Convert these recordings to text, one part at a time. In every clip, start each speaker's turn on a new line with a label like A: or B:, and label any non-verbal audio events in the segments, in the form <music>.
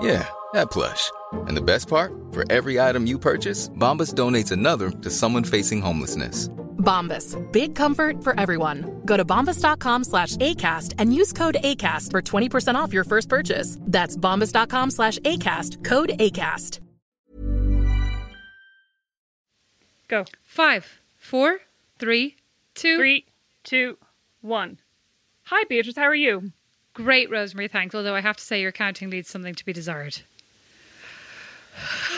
A: Yeah, that plush. And the best part? For every item you purchase, Bombas donates another to someone facing homelessness.
B: Bombas. Big comfort for everyone. Go to bombas.com slash ACAST and use code ACAST for 20% off your first purchase. That's bombas.com slash ACAST. Code ACAST.
C: Go.
D: Five, four, three, two.
C: Three, two, one. Hi, Beatrice. How are you?
D: Great, Rosemary. Thanks. Although I have to say, your counting leaves something to be desired.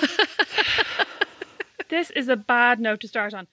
D: <laughs>
C: This is a bad note to start on.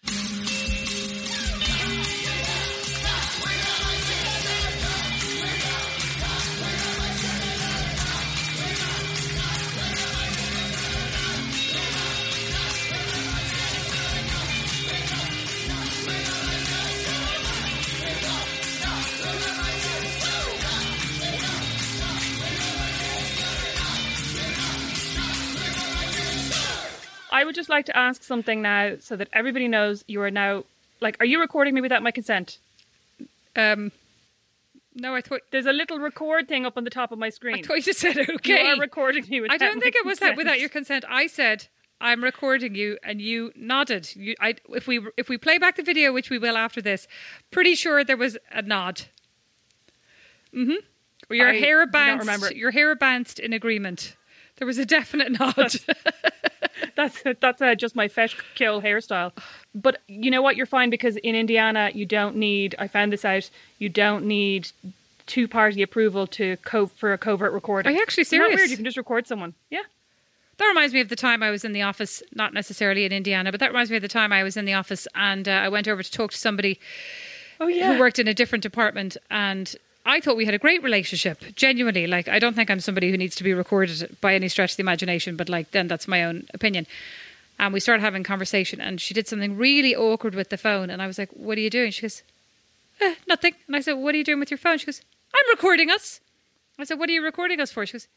C: Would just like to ask something now so that everybody knows you are now like are you recording me without my consent?
D: Um, no, I thought
C: There's a little record thing up on the top of my screen.
D: I thought you just said okay.
C: You are recording me without
D: I don't think it was that without your consent. I said I'm recording you, and you nodded. You, I, if we if we play back the video, which we will after this, pretty sure there was a nod. Mm-hmm. Your
C: I
D: hair bounced. Your hair bounced in agreement. There was a definite nod. <laughs> <laughs>
C: That's that's uh, just my fesh kill hairstyle. But you know what? You're fine because in Indiana you don't need. I found this out. You don't need two party approval to co- for a covert recording.
D: Are you actually serious?
C: weird? You can just record someone. Yeah.
D: That reminds me of the time I was in the office, not necessarily in Indiana, but that reminds me of the time I was in the office and uh, I went over to talk to somebody
C: Oh yeah.
D: who worked in a different department and I thought we had a great relationship, genuinely. Like, I don't think I'm somebody who needs to be recorded by any stretch of the imagination, but like, then that's my own opinion. And we started having conversation, and she did something really awkward with the phone. And I was like, What are you doing? She goes, eh, Nothing. And I said, What are you doing with your phone? She goes, I'm recording us. I said, What are you recording us for? She goes,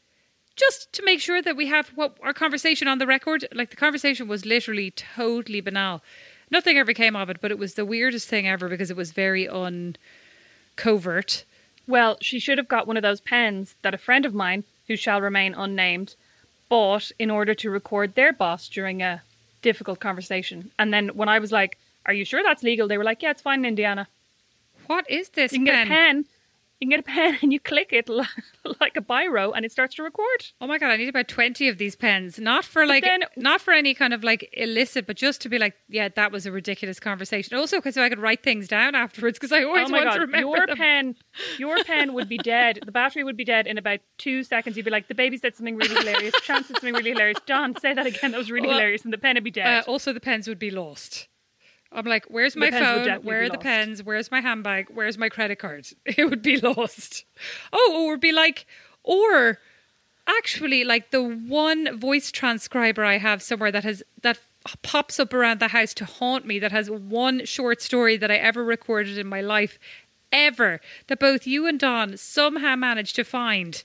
D: Just to make sure that we have what our conversation on the record. Like, the conversation was literally totally banal. Nothing ever came of it, but it was the weirdest thing ever because it was very uncovert.
C: Well, she should have got one of those pens that a friend of mine, who shall remain unnamed, bought in order to record their boss during a difficult conversation. And then when I was like, "Are you sure that's legal?" They were like, "Yeah, it's fine in Indiana.
D: What is this
C: You can get a pen. You can get a pen and you click it <laughs> like a biro, and it starts to record."
D: Oh my god, I need about twenty of these pens. Not for like,
C: then-
D: not for any kind of like illicit, but just to be like, yeah, that was a ridiculous conversation. Also, because so I could write things down afterwards. Because I always
C: oh my
D: want
C: god,
D: to remember
C: your
D: them.
C: pen, <laughs> your pen would be dead. The battery would be dead in about two seconds. You'd be like, "The baby said something really hilarious. Chance said something really hilarious. Don, say that again. That was really
D: Well,
C: hilarious." And the pen would be
D: Uh,
C: dead.
D: also, the pens would be lost. I'm like, where's my phone? Where are the pens? Where's my handbag? Where's my credit card? <laughs> It would be lost. Oh, or be like, or actually, like the one voice transcriber I have somewhere that has that pops up around the house to haunt me. That has one short story that I ever recorded in my life, ever that both you and Don somehow managed to find,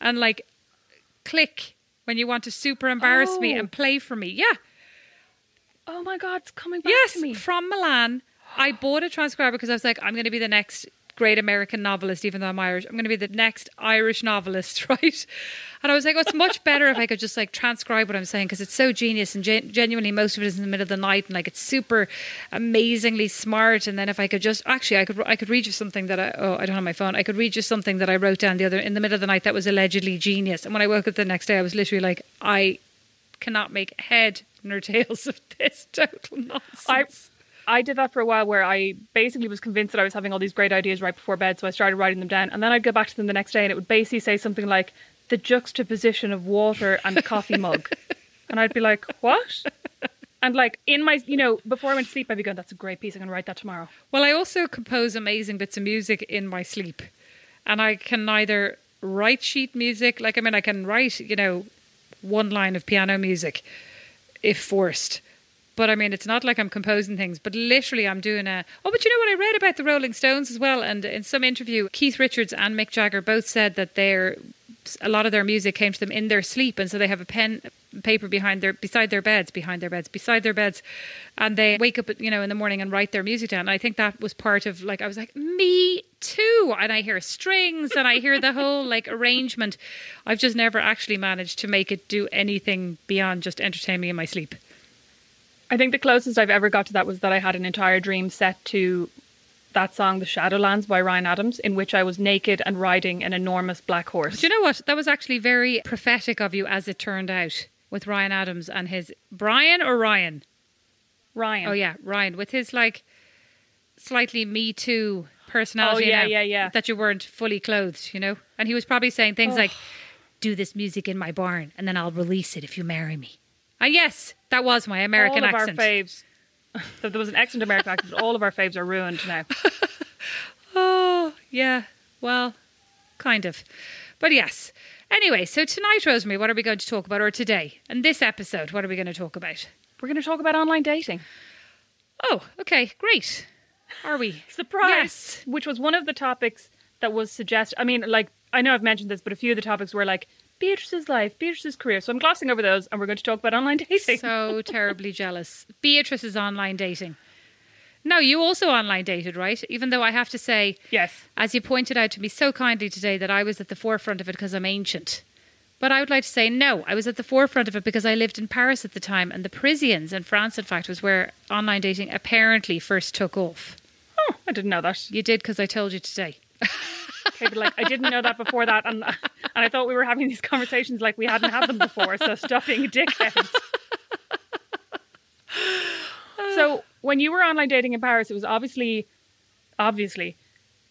D: and like click when you want to super embarrass me
C: Oh.
D: and play for me. Yeah.
C: Oh my god, it's coming back
D: Yes,
C: to me.
D: from Milan. I bought a transcriber because I was like, I'm going to be the next great American novelist, even though I'm Irish. I'm going to be the next Irish novelist, <laughs> right? And I was like, oh, it's much better if I could just like transcribe what I'm saying because it's so genius and gen- genuinely most of it is in the middle of the night and like it's super amazingly smart. And then if I could just actually, I could I could read you something that I oh I don't have my phone. I could read you something that I wrote down the other in the middle of the night that was allegedly genius. And when I woke up the next day, I was literally like, I cannot make head nor tails of this total nonsense.
C: I I did that for a while where I basically was convinced that I was having all these great ideas right before bed, so I started writing them down, and then I'd go back to them the next day, and it would basically say something like the juxtaposition of water and a coffee mug, <laughs> and I'd be like, what? And like in my, you know, before I went to sleep, I'd be going, "That's a great piece. I'm going to write that tomorrow."
D: Well, I also compose amazing bits of music in my sleep. And I can neither write sheet music, like, I mean, I can write, you know, one line of piano music if forced. But I mean, it's not like I'm composing things, but literally I'm doing a. Oh, but you know what? I read about the Rolling Stones as well. And in some interview, Keith Richards and Mick Jagger both said that their a lot of their music came to them in their sleep. And so they have a pen, paper behind their, beside their beds, behind their beds, beside their beds. And they wake up, you know, in the morning and write their music down. And I think that was part of like, I was like, me too. And I hear strings and I hear the whole like arrangement. I've just never actually managed to make it do anything beyond just entertain me in my sleep.
C: I think the closest I've ever got to that was that I had an entire dream set to that song, The Shadowlands by Ryan Adams, in which I was naked and riding an enormous black horse.
D: Do you know what? That was actually very prophetic of you as it turned out with Ryan Adams and his Brian or Ryan?
C: Ryan.
D: Oh yeah, Ryan with his like slightly me too personality.
C: Oh, yeah,
D: now,
C: yeah, yeah.
D: That you weren't fully clothed, you know? And he was probably saying things like, oh. Do this music in my barn and then I'll release it if you marry me. And yes, that was my American
C: all of
D: accent.
C: our faves. <laughs> There was an excellent American accent, but all of our faves are ruined now. <laughs>
D: Oh, yeah. Well, kind of. But yes. Anyway, so tonight, Rosemary, what are we going to talk about? Or today, in this episode, what are we going to talk about?
C: We're going to talk about online dating.
D: Oh, okay, great. Are we?
C: Surprise!
D: Yes.
C: Which was one of the topics that was suggested. I mean, like, I know I've mentioned this, but a few of the topics were like Beatrice's life, Beatrice's career. So I'm glossing over those and we're going to talk about online dating.
D: So terribly jealous. Beatrice's online dating. No, you also online dated, right? Even though I have to say,
C: yes.
D: as you pointed out to me so kindly today, that I was at the forefront of it because I'm ancient. But I would like to say no, I was at the forefront of it because I lived in Paris at the time, and the Parisians in France, in fact, was where online dating apparently first took off.
C: Oh, I didn't know that.
D: You did because I told you today.
C: Okay, but like I didn't know that before that, and and I thought we were having these conversations like we hadn't had them before. So stop being a dickhead. so when you were online dating in Paris, it was obviously, obviously,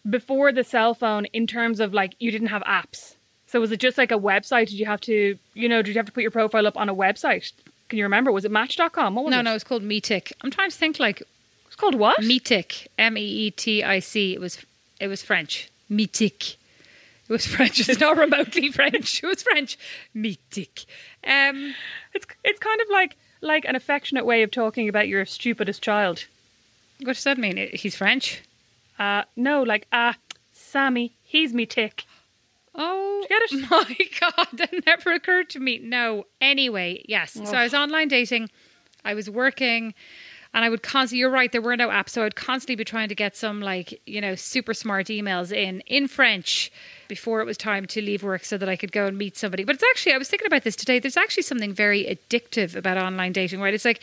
C: before the cell phone. In terms of like you didn't have apps. So was it just like a website? Did you have to, you know, did you have to put your profile up on a website? Can you remember? Was it Match.com? What was
D: no,
C: it?
D: no, it's called Meetic. I'm trying to think like
C: It's called what?
D: Meetic, M E E T I C. It was it was French. Meetic. It was <laughs> French. It's not remotely <laughs> French. It was French. Meetic. Um,
C: It's it's kind of like like an affectionate way of talking about your stupidest child.
D: what does that mean? He's French.
C: Uh, no, like ah, Sammy, he's me tick.
D: Oh, <laughs> my God, that never occurred to me. No. Anyway, yes. So I was online dating. I was working. And I would constantly, you're right, there were no apps. So I'd constantly be trying to get some, like, you know, super smart emails in, in French before it was time to leave work so that I could go and meet somebody. But it's actually, I was thinking about this today. There's actually something very addictive about online dating, right? It's like,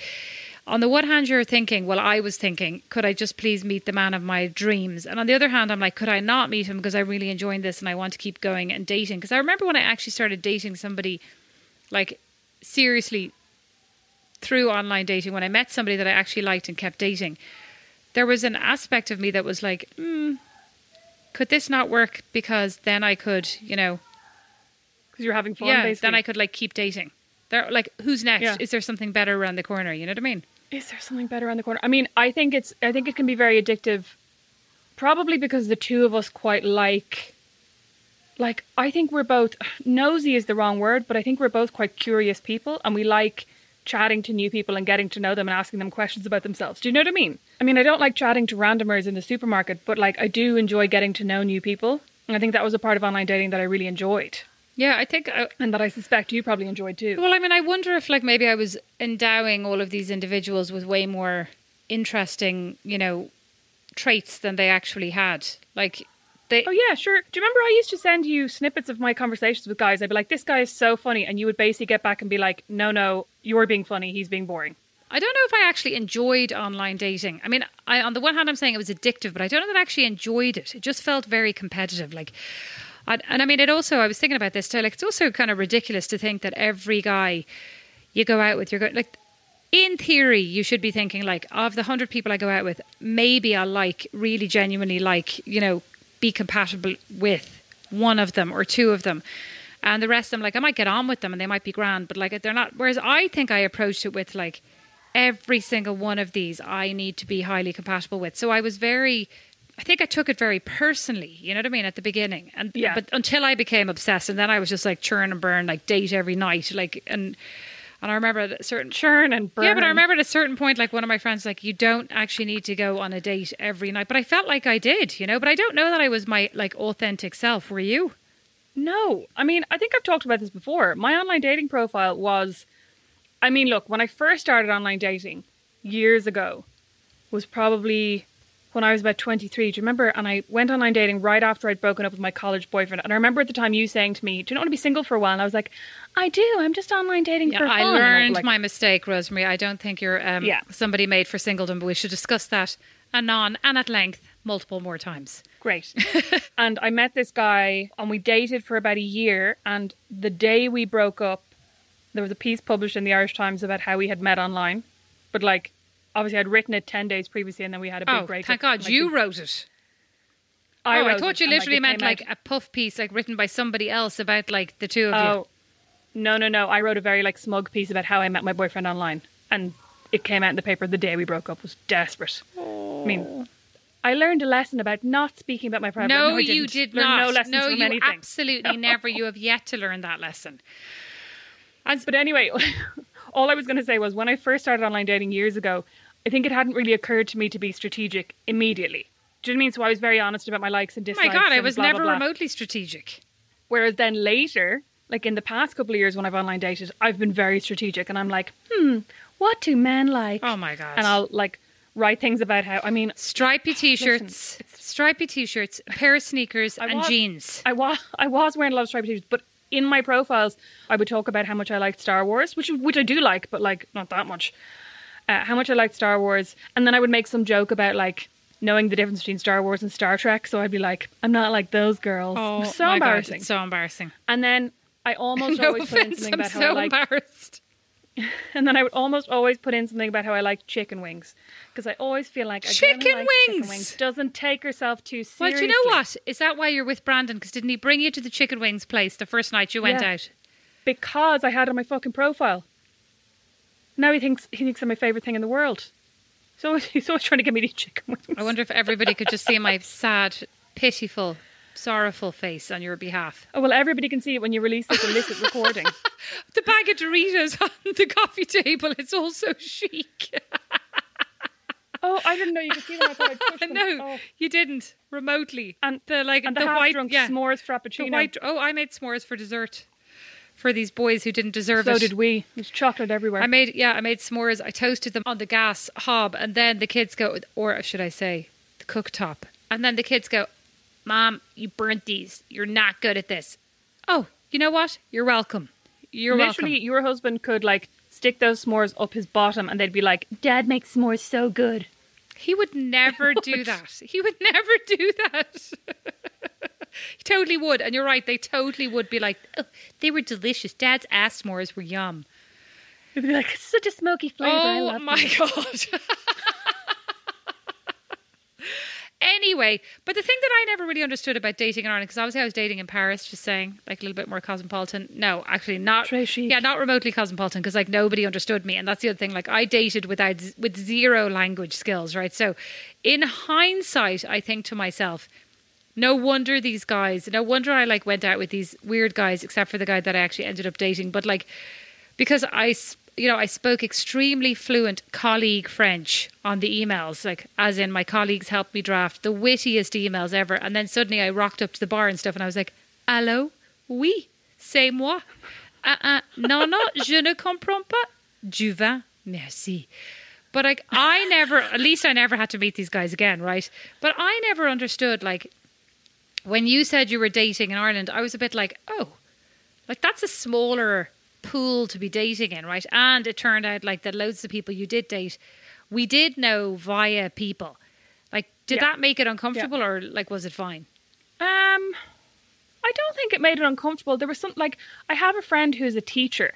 D: on the one hand, you're thinking, well, I was thinking, could I just please meet the man of my dreams? And on the other hand, I'm like, could I not meet him because I really enjoyed this and I want to keep going and dating? Because I remember when I actually started dating somebody, like, seriously through online dating, when I met somebody that I actually liked and kept dating, there was an aspect of me that was like, hmm, could this not work? Because then I could, you know,
C: Because you're having fun,
D: yeah,
C: basically.
D: then I could like keep dating. There, like, who's next?
C: Yeah.
D: Is there something better around the corner? You know what I mean?
C: Is there something better around the corner? I mean, I think it's. I think it can be very addictive. Probably because the two of us quite like. Like I think we're both nosy is the wrong word, but I think we're both quite curious people, and we like chatting to new people and getting to know them and asking them questions about themselves. Do you know what I mean? I mean, I don't like chatting to randomers in the supermarket, but like I do enjoy getting to know new people, and I think that was a part of online dating that I really enjoyed,
D: Yeah, I think. I,
C: and that I suspect you probably enjoyed too.
D: Well, I mean, I wonder if like maybe I was endowing all of these individuals with way more interesting, you know, traits than they actually had. Like, They,
C: Oh yeah, sure. Do you remember I used to send you snippets of my conversations with guys? I'd be like, "This guy is so funny," and you would basically get back and be like, "No, no, you're being funny. He's being boring."
D: I don't know if I actually enjoyed online dating. I mean, I, on the one hand, I'm saying it was addictive, but I don't know that I actually enjoyed it. It just felt very competitive. Like, And I mean, it also, I was thinking about this too. Like, it's also kind of ridiculous to think that every guy you go out with, you're going, like, in theory, you should be thinking, like, of the hundred people I go out with, maybe I'll like, really genuinely like, you know, be compatible with one of them or two of them. And the rest of them, like, I might get on with them and they might be grand, but like, they're not. Whereas I think I approached it with, like, every single one of these I need to be highly compatible with. So I was very I think I took it very personally, you know what I mean, at the beginning. And
C: Yeah.
D: but until I became obsessed and then I was just like churn and burn, like date every night. Like and and I remember at a certain
C: Churn and burn.
D: Yeah, but I remember at a certain point, like one of my friends, like, you don't actually need to go on a date every night. But I felt like I did, you know. But I don't know that I was my like authentic self. Were you?
C: No, I mean, I think I've talked about this before. My online dating profile was, I mean, look, when I first started online dating years ago, was probably when I was about 23. Do you remember? And I went online dating right after I'd broken up with my college boyfriend. And I remember at the time you saying to me, Do you not want to be single for a while? And I was like, I do. I'm just online dating
D: Yeah,
C: for
D: I
C: fun. And
D: learned
C: like,
D: my mistake, Rosemary. I don't think you're um,
C: Yeah.
D: somebody made for singledom, but we should discuss that anon and at length multiple more times.
C: Great. <laughs> and I met this guy and we dated for about a year. And the day we broke up, there was a piece published in the Irish Times about how we had met online. But like, obviously, I'd written it 10 days previously and then we had a big
D: Oh,
C: breakup.
D: thank God
C: Like,
D: you
C: the-
D: wrote it.
C: I,
D: oh, I thought you
C: and,
D: literally
C: it
D: meant like
C: out-
D: a puff piece, like written by somebody else about like the two of you.
C: Oh, no, no, no. I wrote a very like smug piece about how I met my boyfriend online. And it came out in the paper the day we broke up. It was desperate. I mean, I learned a lesson about not speaking about my private life.
D: No, you
C: didn't.
D: not.
C: No lessons
D: no,
C: from
D: you
C: anything.
D: absolutely <laughs> never. You have yet to learn that lesson. And
C: But anyway, <laughs> all I was going to say was when I first started online dating years ago, I think it hadn't really occurred to me to be strategic immediately. Do you know what I mean? So I was very honest about my likes and dislikes.
D: oh my God, I was
C: blah, blah,
D: never
C: blah.
D: remotely strategic.
C: Whereas then later, like in the past couple of years when I've online dated, I've been very strategic and I'm like, hmm, what do men like?
D: Oh my God.
C: And I'll like write things about how, I mean,
D: Stripy <sighs> t-shirts, stripy t-shirts, a pair of sneakers,
C: I
D: and
C: was-
D: jeans.
C: I was I was wearing a lot of striped t-shirts, but in my profiles, I would talk about how much I liked Star Wars, which which I do like, but like not that much. Uh, how much I liked Star Wars, and then I would make some joke about like knowing the difference between Star Wars and Star Trek. So I'd be like, I'm not like those girls.
D: Oh,
C: It was <laughs> so
D: God,
C: embarrassing.
D: it's so embarrassing.
C: and then I <laughs> almost
D: no
C: always put in something
D: I'm
C: about how I like,
D: embarrassed. <laughs>
C: and then I would almost always put in something about how I like chicken wings because I always feel like
D: Chicken wings!
C: chicken wings doesn't take herself too seriously.
D: Well, do you know what? Is that why you're with Brandon? Because didn't he bring you to the chicken wings place the first night you went
C: Yeah.
D: out?
C: because I had it on my fucking profile. Now he thinks he thinks I'm my favorite thing in the world. So <laughs> he's always trying to get me to eat chicken wings.
D: I wonder if everybody could just see my sad, pitiful, sorrowful face on your behalf.
C: Oh well, everybody can see it when you release this illicit recording. <laughs>
D: The bag of Doritos <laughs> on the coffee table, it's all so chic.
C: Oh, I didn't know you could see them. I thought I'd push them.
D: no,
C: Oh.
D: you didn't remotely.
C: And
D: the like
C: and the,
D: the
C: half
D: white
C: drunk
D: yeah,
C: s'mores
D: the
C: frappuccino.
D: white. Oh, I made s'mores for dessert for these boys who didn't deserve
C: so
D: it.
C: So did we. There's chocolate everywhere.
D: I made yeah, I made s'mores. I toasted them on the gas hob, and then the kids go, or should I say, the cooktop, and then the kids go, "Mom, you burnt these. You're not good at this." Oh, you know what? You're welcome. You're
C: Literally,
D: welcome.
C: your husband could like stick those s'mores up his bottom, and they'd be like, "Dad makes s'mores so good."
D: He would never <laughs> do that. He would never do that. <laughs> he totally would, and you're right. They totally would be like, oh, they were delicious. Dad's ass s'mores were yum.
C: He'd be like, "Such a smoky flavor." I
D: Oh my
C: them." <laughs>
D: god. anyway, but the thing that I never really understood about dating in Ireland, because obviously I was dating in Paris, just saying, like a little bit more cosmopolitan. No, actually not. Yeah, not remotely cosmopolitan, because like nobody understood me, and that's the other thing. Like I dated without with zero language skills, right? So, in hindsight, I think to myself. No wonder these guys. No wonder I like went out with these weird guys, except for the guy that I actually ended up dating. But like, because I, you know, I spoke extremely fluent colleague French on the emails, like as in my colleagues helped me draft the wittiest emails ever. And then suddenly I rocked up to the bar and stuff, and I was like, "Allô, oui, c'est moi. Ah ah, non non, je ne comprends pas. Du vin, merci." But like, I never, at least I never had to meet these guys again, right? But I never understood like when you said you were dating in Ireland, I was a bit like, oh, like that's a smaller pool to be dating in, right? And it turned out like that loads of people you did date, we did know via people. Like, did
C: Yeah.
D: that make it uncomfortable or like was it fine?
C: Um, I don't think it made it uncomfortable. There was some like I have a friend who's a teacher,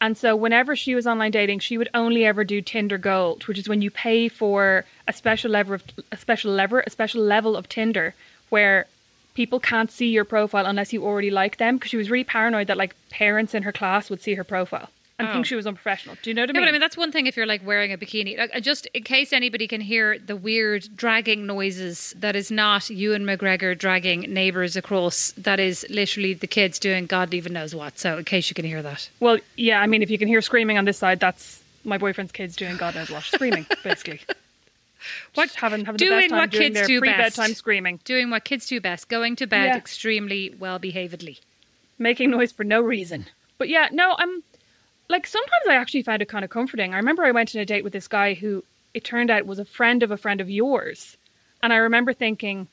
C: and so whenever she was online dating, she would only ever do Tinder Gold, which is when you pay for a special level of a special lever, a special level of Tinder where people can't see your profile unless you already like them. Because she was really paranoid that like parents in her class would see her profile and
D: Oh.
C: think she was unprofessional. Do you know what I mean?
D: but I mean that's one thing if you're like wearing a bikini. Like, just in case anybody can hear the weird dragging noises, that is not Ewan McGregor dragging neighbours across. That is literally the kids doing God even knows what. So in case you can hear that,
C: Well, yeah, I mean, if you can hear screaming on this side, that's my boyfriend's kids doing God knows what, screaming, <laughs> basically.
D: What-
C: Just having, having
D: doing
C: the best time
D: what
C: doing
D: kids do best.
C: pre-bedtime screaming,
D: doing what kids do best, going to bed
C: Yeah.
D: extremely well behavedly.
C: making noise for no reason. But yeah, no, I'm like sometimes I actually find it kind of comforting. I remember I went on a date with this guy who it turned out was a friend of a friend of yours, and I remember thinking.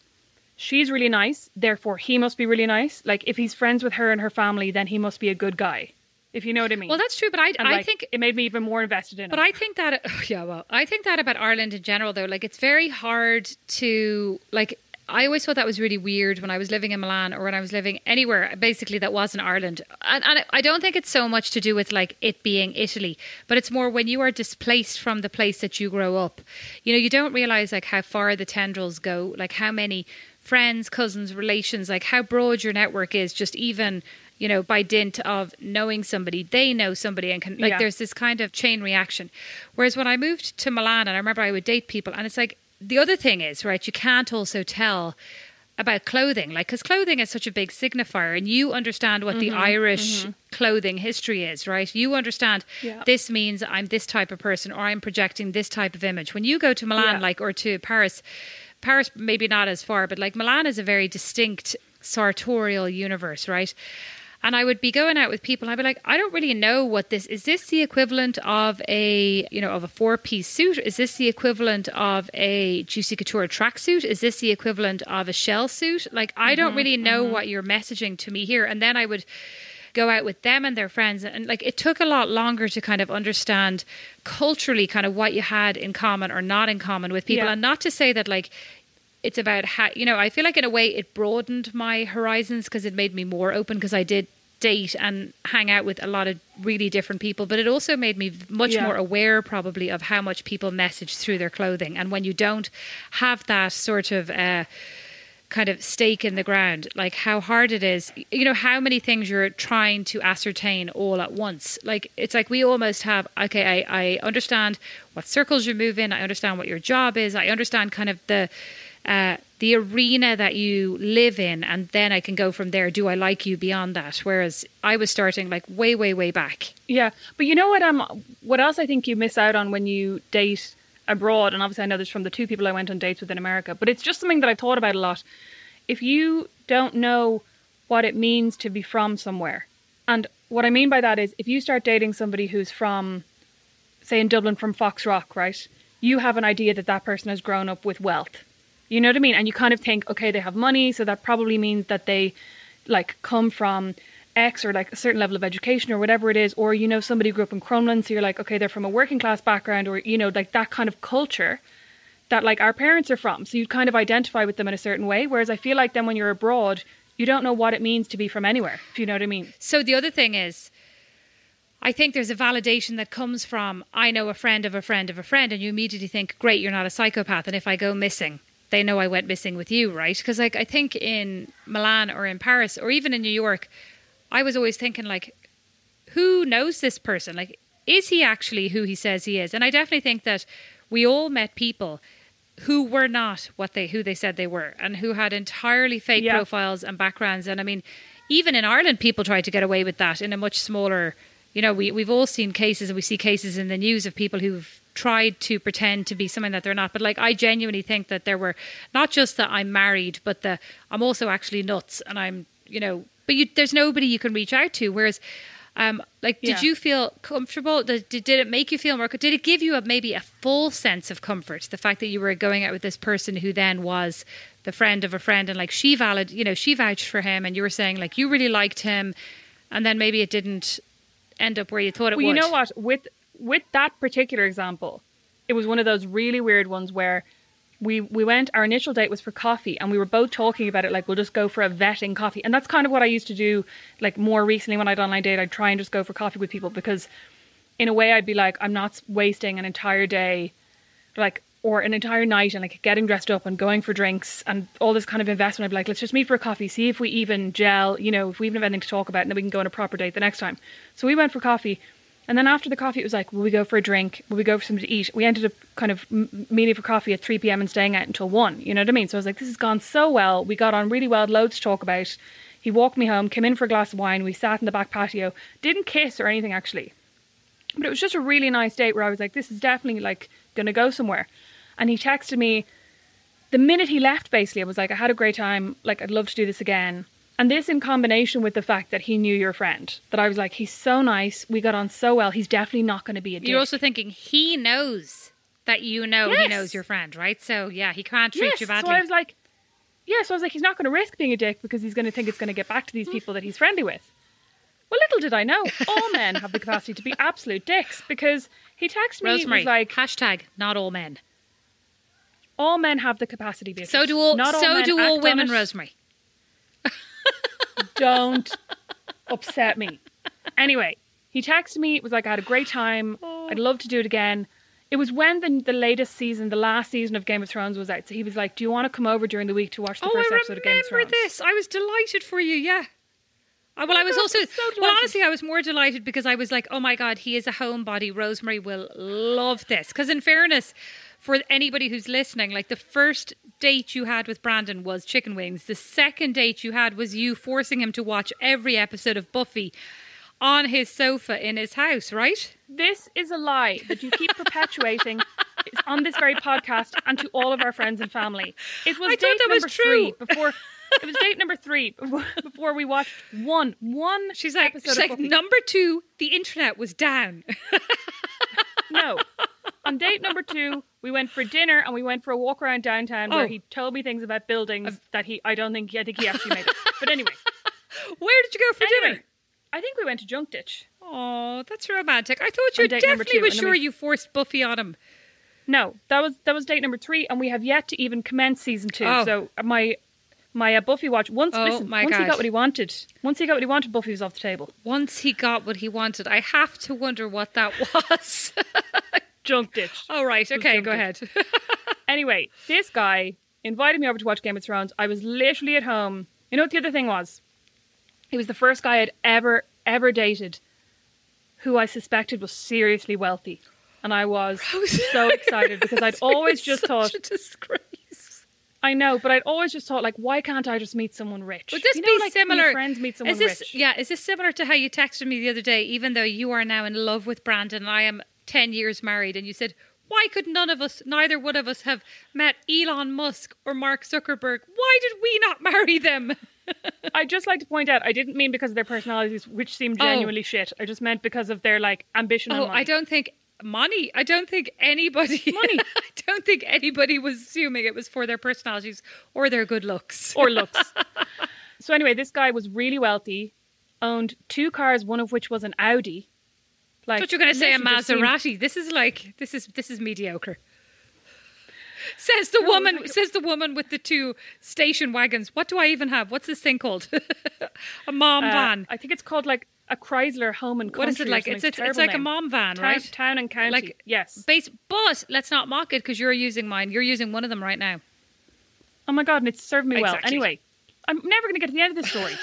C: She's really nice, therefore he must be really nice. Like if he's friends with her and her family, then he must be a good guy. If you know what I mean.
D: Well, that's true, but I,
C: And,
D: I
C: like,
D: think
C: it made me even more invested in
D: But
C: it.
D: But I think that <sighs> yeah, well, I think that about Ireland in general though. Like it's very hard to like I always thought that was really weird when I was living in Milan or when I was living anywhere basically that wasn't Ireland. And, and I don't think it's so much to do with like it being Italy, but it's more when you are displaced from the place that you grow up. You know, you don't realize like how far the tendrils go, like how many friends, cousins, relations, like how broad your network is just even you know, by dint of knowing somebody, they know somebody, and can like
C: Yeah.
D: there's this kind of chain reaction. Whereas when I moved to Milan, and I remember I would date people, and it's like the other thing is right, you can't also tell about clothing, like because clothing is such a big signifier, and you understand what the mm-hmm. Irish mm-hmm. clothing history is, right? You understand
C: Yeah.
D: this means I'm this type of person, or I'm projecting this type of image. When you go to Milan,
C: Yeah.
D: like or to Paris, Paris maybe not as far, but like Milan is a very distinct sartorial universe, right? And I would be going out with people I'd be like, I don't really know what this is this the equivalent of a you know, of a four piece suit? Is this the equivalent of a juicy couture tracksuit? Is this the equivalent of a shell suit? Like I don't mm-hmm, really know mm-hmm. what you're messaging to me here. And then I would go out with them and their friends and like it took a lot longer to kind of understand culturally kind of what you had in common or not in common with people
C: Yeah.
D: and not to say that like it's about how you know i feel like in a way it broadened my horizons because it made me more open because i did date and hang out with a lot of really different people but it also made me much
C: Yeah.
D: more aware probably of how much people message through their clothing and when you don't have that sort of uh kind of stake in the ground like how hard it is you know how many things you're trying to ascertain all at once like it's like we almost have okay i, I understand what circles you move in i understand what your job is i understand kind of the uh, the arena that you live in and then i can go from there do i like you beyond that whereas i was starting like way way way back
C: Yeah, but you know what? Um, what else I think you miss out on when you date abroad, and obviously I know this from the two people I went on dates with in America, but it's just something that I've thought about a lot. If you don't know what it means to be from somewhere, and what I mean by that is if you start dating somebody who's from, say, in Dublin, from Foxrock, right? You have an idea that that person has grown up with wealth. You know what I mean? And you kind of think, okay, they have money, so that probably means that they like come from X or like a certain level of education or whatever it is, or you know somebody grew up in Crumlin, so you're like, okay, they're from a working class background, or you know, like that kind of culture that like our parents are from. So you kind of identify with them in a certain way. Whereas I feel like then when you're abroad, you don't know what it means to be from anywhere, if you know what I mean.
D: So the other thing is, I think there's a validation that comes from I know a friend of a friend of a friend, and you immediately think, great, you're not a psychopath. And if I go missing, they know I went missing with you, right? Because like I think in Milan or in Paris or even in New York, I was always thinking like, who knows this person? Like, is he actually who he says he is? And I definitely think that we all met people who were not what they who they said they were and who had entirely fake
C: Yeah.
D: profiles and backgrounds and i mean even in ireland people try to get away with that in a much smaller you know we, we've all seen cases and we see cases in the news of people who've tried to pretend to be something that they're not but like i genuinely think that there were not just that i'm married but that i'm also actually nuts and i'm you know but you, there's nobody you can reach out to whereas um, like, did
C: Yeah.
D: you feel comfortable? Did, did did it make you feel more? Did it give you a maybe a full sense of comfort? The fact that you were going out with this person who then was the friend of a friend, and like she valid, you know, she vouched for him, and you were saying like you really liked him, and then maybe it didn't end up where you thought it
C: well,
D: would.
C: you know what? With with that particular example, it was one of those really weird ones where we we went. Our initial date was for coffee, and we were both talking about it. Like we'll just go for a vetting coffee, and that's kind of what I used to do. Like more recently, when I'd online date, I'd try and just go for coffee with people because, in a way, I'd be like, I'm not wasting an entire day, like or an entire night, and like getting dressed up and going for drinks and all this kind of investment. I'd be like, let's just meet for a coffee, see if we even gel. You know, if we even have anything to talk about, and then we can go on a proper date the next time. So we went for coffee. And then after the coffee, it was like, will we go for a drink? Will we go for something to eat? We ended up kind of meeting for coffee at 3 p.m. and staying out until 1. You know what I mean? So I was like, this has gone so well. We got on really well, loads to talk about. He walked me home, came in for a glass of wine. We sat in the back patio. Didn't kiss or anything, actually. But it was just a really nice date where I was like, this is definitely like going to go somewhere. And he texted me the minute he left, basically. I was like, I had a great time. Like, I'd love to do this again. And this in combination with the fact that he knew your friend, that I was like, he's so nice. We got on so well. He's definitely not going to be a dick.
D: You're also thinking he knows that you know he knows your friend, right? So yeah, he can't treat
C: yes.
D: you badly.
C: So I was like, yeah. So I was like, he's not going to risk being a dick because he's going to think it's going to get back to these mm. people that he's friendly with. Well, little did I know, all <laughs> men have the capacity to be absolute dicks because he texted me. he
D: Rosemary,
C: was like,
D: hashtag not all men.
C: all men have the capacity. Bitches.
D: So do all.
C: Not all
D: so do all women. Rosemary.
C: Don't upset me. Anyway, he texted me. It was like I had a great time.
D: Oh.
C: I'd love to do it again. It was when the the latest season, the last season of Game of Thrones was out. So he was like, "Do you want to come over during the week to watch the
D: oh,
C: first
D: I
C: episode of Game of Thrones?
D: remember this. I was delighted for you. Yeah. Well, I was
C: God,
D: also
C: so
D: well. Honestly, I was more delighted because I was like, "Oh my god, he is a homebody. Rosemary will love this." Because, in fairness, for anybody who's listening, like the first date you had with Brandon was chicken wings. The second date you had was you forcing him to watch every episode of Buffy on his sofa in his house, right?
C: This is a lie that you keep perpetuating <laughs> on this very podcast and to all of our friends and family. It was
D: I thought
C: date
D: that was
C: number three before. It was date number three <laughs> before, we watched one one.
D: She's like,
C: episode
D: she's
C: of
D: like number two. The internet was down. <laughs>
C: No. On date number two, we went for dinner and we went for a walk around downtown
D: Oh.
C: where he told me things about buildings that he I don't think I think he actually made it. But anyway, <laughs>
D: Where did you go for
C: anyway,
D: dinner?
C: I think we went to Junk Ditch.
D: Oh, that's romantic. I thought you
C: On date number
D: definitely was sure
C: we-
D: you forced Buffy on him.
C: No, that was that was date number three, and we have yet to even commence season two.
D: Oh.
C: So uh, my my uh, Buffy watch once
D: Oh,
C: listen, once he got what he wanted, once he got what he wanted, Buffy was off the table.
D: Once he got what he wanted, I have to wonder what that <laughs> was.
C: Junk Ditch. <laughs>
D: All right, okay, go ahead. <laughs>
C: Anyway, this guy invited me over to watch Game of Thrones. I was literally at home. You know what the other thing was? He was the first guy I'd ever, ever dated who I suspected was seriously wealthy. And I was <laughs> so excited because I'd always just thought,
D: disgrace.
C: I know, but I'd always just thought, like, why can't I just meet someone rich?
D: Would this
C: You know,
D: be
C: like
D: similar?
C: friends meet someone
D: is this
C: rich.
D: yeah? Is this similar to how you texted me the other day? Even though you are now in love with Brandon, and I am ten years married, and you said, "Why could none of us, neither one of us, have met Elon Musk or Mark Zuckerberg? Why did we not <laughs> marry them?" <laughs>
C: I'd just like to point out, I didn't mean because of their personalities, which seemed
D: Oh.
C: genuinely shit. I just meant because of their like ambition.
D: Oh,
C: and
D: I don't think money. I don't think anybody <laughs>
C: Money.
D: I don't think anybody was assuming it was for their personalities or their good looks.
C: or looks. so anyway, this guy was really wealthy, owned two cars, one of which was an Audi. Like,
D: I thought you were going to say a
C: literally just seemed-
D: Maserati. This is like this is this is mediocre. Says the
C: No,
D: woman.
C: like-
D: says the woman with the two station wagons. What do I even have? What's this thing called? <laughs> a mom
C: uh,
D: van.
C: I think it's called like a Chrysler Home and Country.
D: What is it like? It's it's, it's like a mom van,
C: Town,
D: right?
C: Town and county.
D: Like
C: yes.
D: Base, but let's not mock it because you're using mine. You're using one of them right now.
C: Oh my god, and it's served me well. Anyway, I'm never going to get to the end of this story.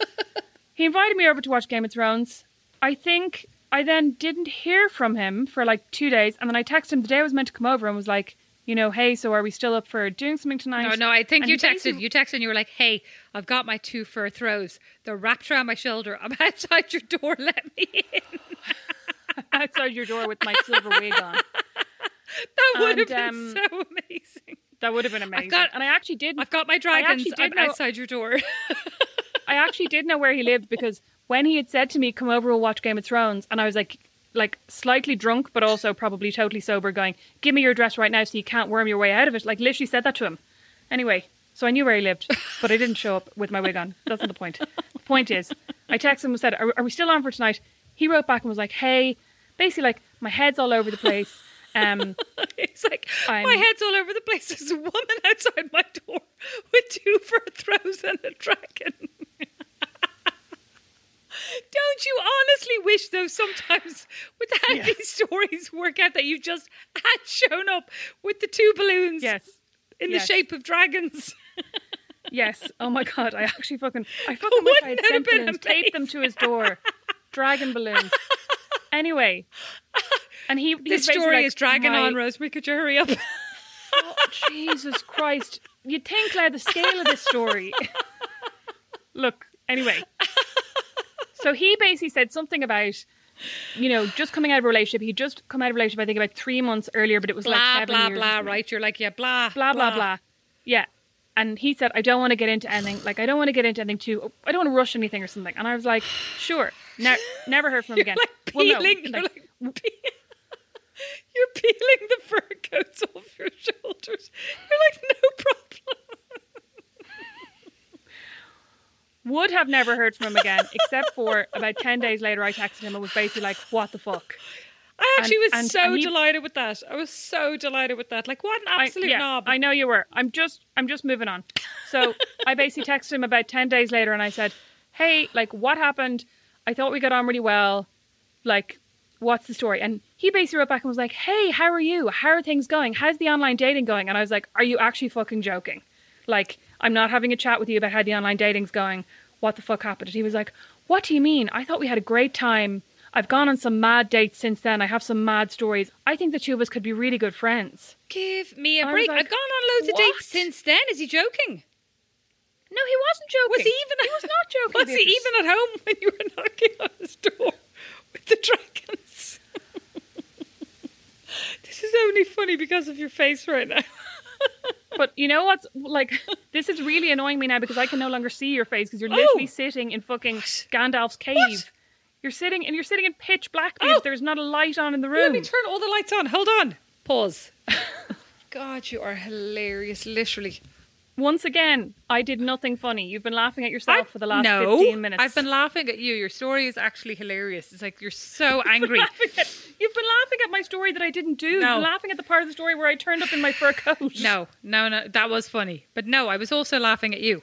C: <laughs> he invited me over to watch Game of Thrones. I think I then didn't hear from him for like two days, and then I texted him the day I was meant to come over and was like, you know, hey, so are we still up for doing something tonight?
D: No, no, I think
C: And
D: you texted. You texted and you were like, "Hey, I've got my two fur throws. They're wrapped around my shoulder. I'm <laughs> outside your door. Let me in." <laughs>
C: outside your door with my silver wig on.
D: That would have been
C: um,
D: so amazing.
C: That would have been amazing.
D: got-
C: and I actually did.
D: I've got my dragons. I'm
C: know-
D: outside your door. <laughs>
C: I actually did know where he lived because when he had said to me, "Come over, we'll watch Game of Thrones," and I was like, like slightly drunk, but also probably totally sober, going, "Give me your address right now, so you can't worm your way out of it." Like literally said that to him. Anyway, So I knew where he lived, but I didn't show up with my wig on. That's not the point. The point is, I texted him and said, are, are we still on for tonight? He wrote back and was like, hey, basically like, my head's all over the place. Um, <laughs>
D: It's like my
C: I'm-
D: head's all over the place. There's a woman outside my door with two fur throws and a dragon. Don't you honestly wish, though, sometimes with how
C: Yeah.
D: these stories work out that you just had shown up with the two balloons
C: yes.
D: in
C: yes.
D: the shape of dragons?
C: Yes. Oh my god. I actually fucking I <laughs> oh, fucking wish I had sent balloons, taped them to his door. Dragon balloons. Anyway. <laughs> And he,
D: This story
C: like,
D: is dragging on, Rosemary. Could you hurry up?
C: Oh, Jesus Christ. You'd think, Claire, the scale of this story. <laughs> Look, anyway. So he basically said something about, you know, just coming out of a relationship. He'd just come out of a relationship, I think, about three months earlier, but it was like
D: blah
C: seven
D: blah
C: years or
D: blah. Right? You're like yeah, blah
C: blah blah blah. blah. Yeah. And he said, I don't want to get into anything. Like, I don't want to get into anything too. I don't want to rush anything or something. And I was like, sure. Ne- <laughs> never heard from him
D: You're
C: again.
D: like
C: Well, no,
D: peeling. you're
C: like-
D: like <laughs> you're peeling the fur coats off your shoulders. You're like no problem.
C: Would have never heard from him again, except for about 10 days later, I texted him and was basically like, what the fuck?
D: I actually was
C: and-
D: so
C: and he-
D: delighted with that. I was so delighted with that. Like what an
C: I-
D: absolute
C: yeah,
D: knob.
C: I know you were. I'm just, I'm just moving on. So I basically texted him about 10 days later and I said, hey, like, what happened? I thought we got on really well. Like, what's the story? And he basically wrote back and was like, hey, how are you? How are things going? How's the online dating going? And I was like, are you actually fucking joking? Like, I'm not having a chat with you about how the online dating's going. What the fuck happened? And he was like, what do you mean? I thought we had a great time. I've gone on some mad dates since then. I have some mad stories. I think the two of us could be really good friends.
D: Give me a break.
C: like,
D: I've gone on loads of dates since then. Is he joking?
C: No, he wasn't joking.
D: Was he even?
C: He was not <laughs> joking.
D: Was he even at home when you were knocking on his door with the dragons? <laughs> this is only funny because of your face right now. <laughs>
C: But you know what's like? <laughs> This is really annoying me now because I can no longer see your face because you're literally
D: Oh.
C: sitting in fucking Gandalf's cave.
D: What?
C: You're sitting and you're sitting in pitch black
D: Oh.
C: because there's not a light on in the room.
D: Let me turn all the lights on. Hold on. Pause. <laughs> God, you are hilarious. Literally.
C: Once again, I did nothing funny. You've been laughing at yourself for the last
D: no,
C: 15 minutes.
D: I've been laughing at you. Your story is actually hilarious. It's like you're so angry.
C: laughing at, you've been laughing at my story that I didn't do.
D: No.
C: You're laughing at the part of the story where I turned up in my fur coat. <laughs>
D: no, no, no. That was funny. But no, I was also laughing at you.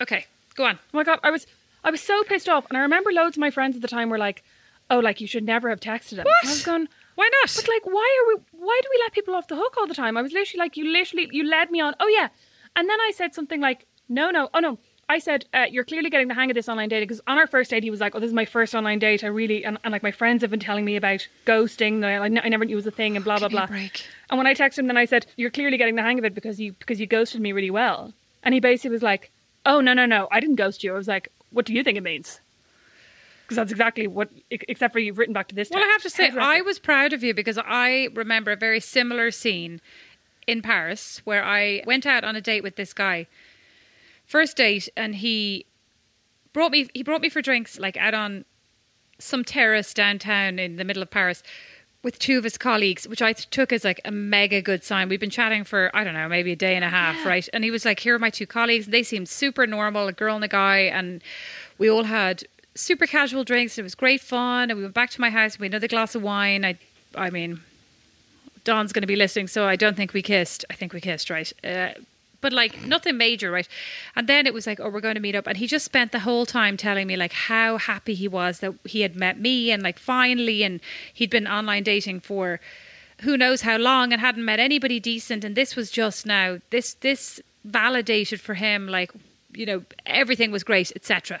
D: Okay, go on.
C: Oh my god, I was I was so pissed off, and I remember loads of my friends at the time were like, "Oh, like you should never have texted him."
D: What?
C: I was going,
D: Why not?
C: But like, why are we? Why do we let people off the hook all the time? I was literally like, you literally, you led me on. Oh yeah, and then I said something like, no, no, oh no. I said, uh, you're clearly getting the hang of this online dating because on our first date, he was like, oh, this is my first online date. I really, and, and like my friends have been telling me about ghosting. that I, I I never knew it was a thing and blah, blah,
D: Give me a
C: blah.
D: break.
C: And when I texted him, then I said, you're clearly getting the hang of it because you, because you ghosted me really well. And he basically was like, oh, no, no, no, I didn't ghost you. I was like, what do you think it means? Because that's exactly what, except for you've written back to this.
D: Well, I have to say,
C: How do you
D: I was proud of you because I remember a very similar scene in Paris where I went out on a date with this guy. First date, and he brought me. He brought me for drinks, like out on some terrace downtown in the middle of Paris. With two of his colleagues, which I took as like a mega good sign. We've been chatting for, I don't know, maybe a day and a half, right? And he was like, Here are my two colleagues. They seemed super normal, a girl and a guy. And we all had super casual drinks. It was great fun. And we went back to my house. We had another glass of wine. I, I mean, Don's going to be listening, so I don't think we kissed. I think we kissed, right? Uh, but like nothing major, right? And then it was like, oh, we're going to meet up. And he just spent the whole time telling me like how happy he was that he had met me and like finally, and he'd been online dating for who knows how long and hadn't met anybody decent. And this was just now, this, this validated for him, like, you know, everything was great, etc.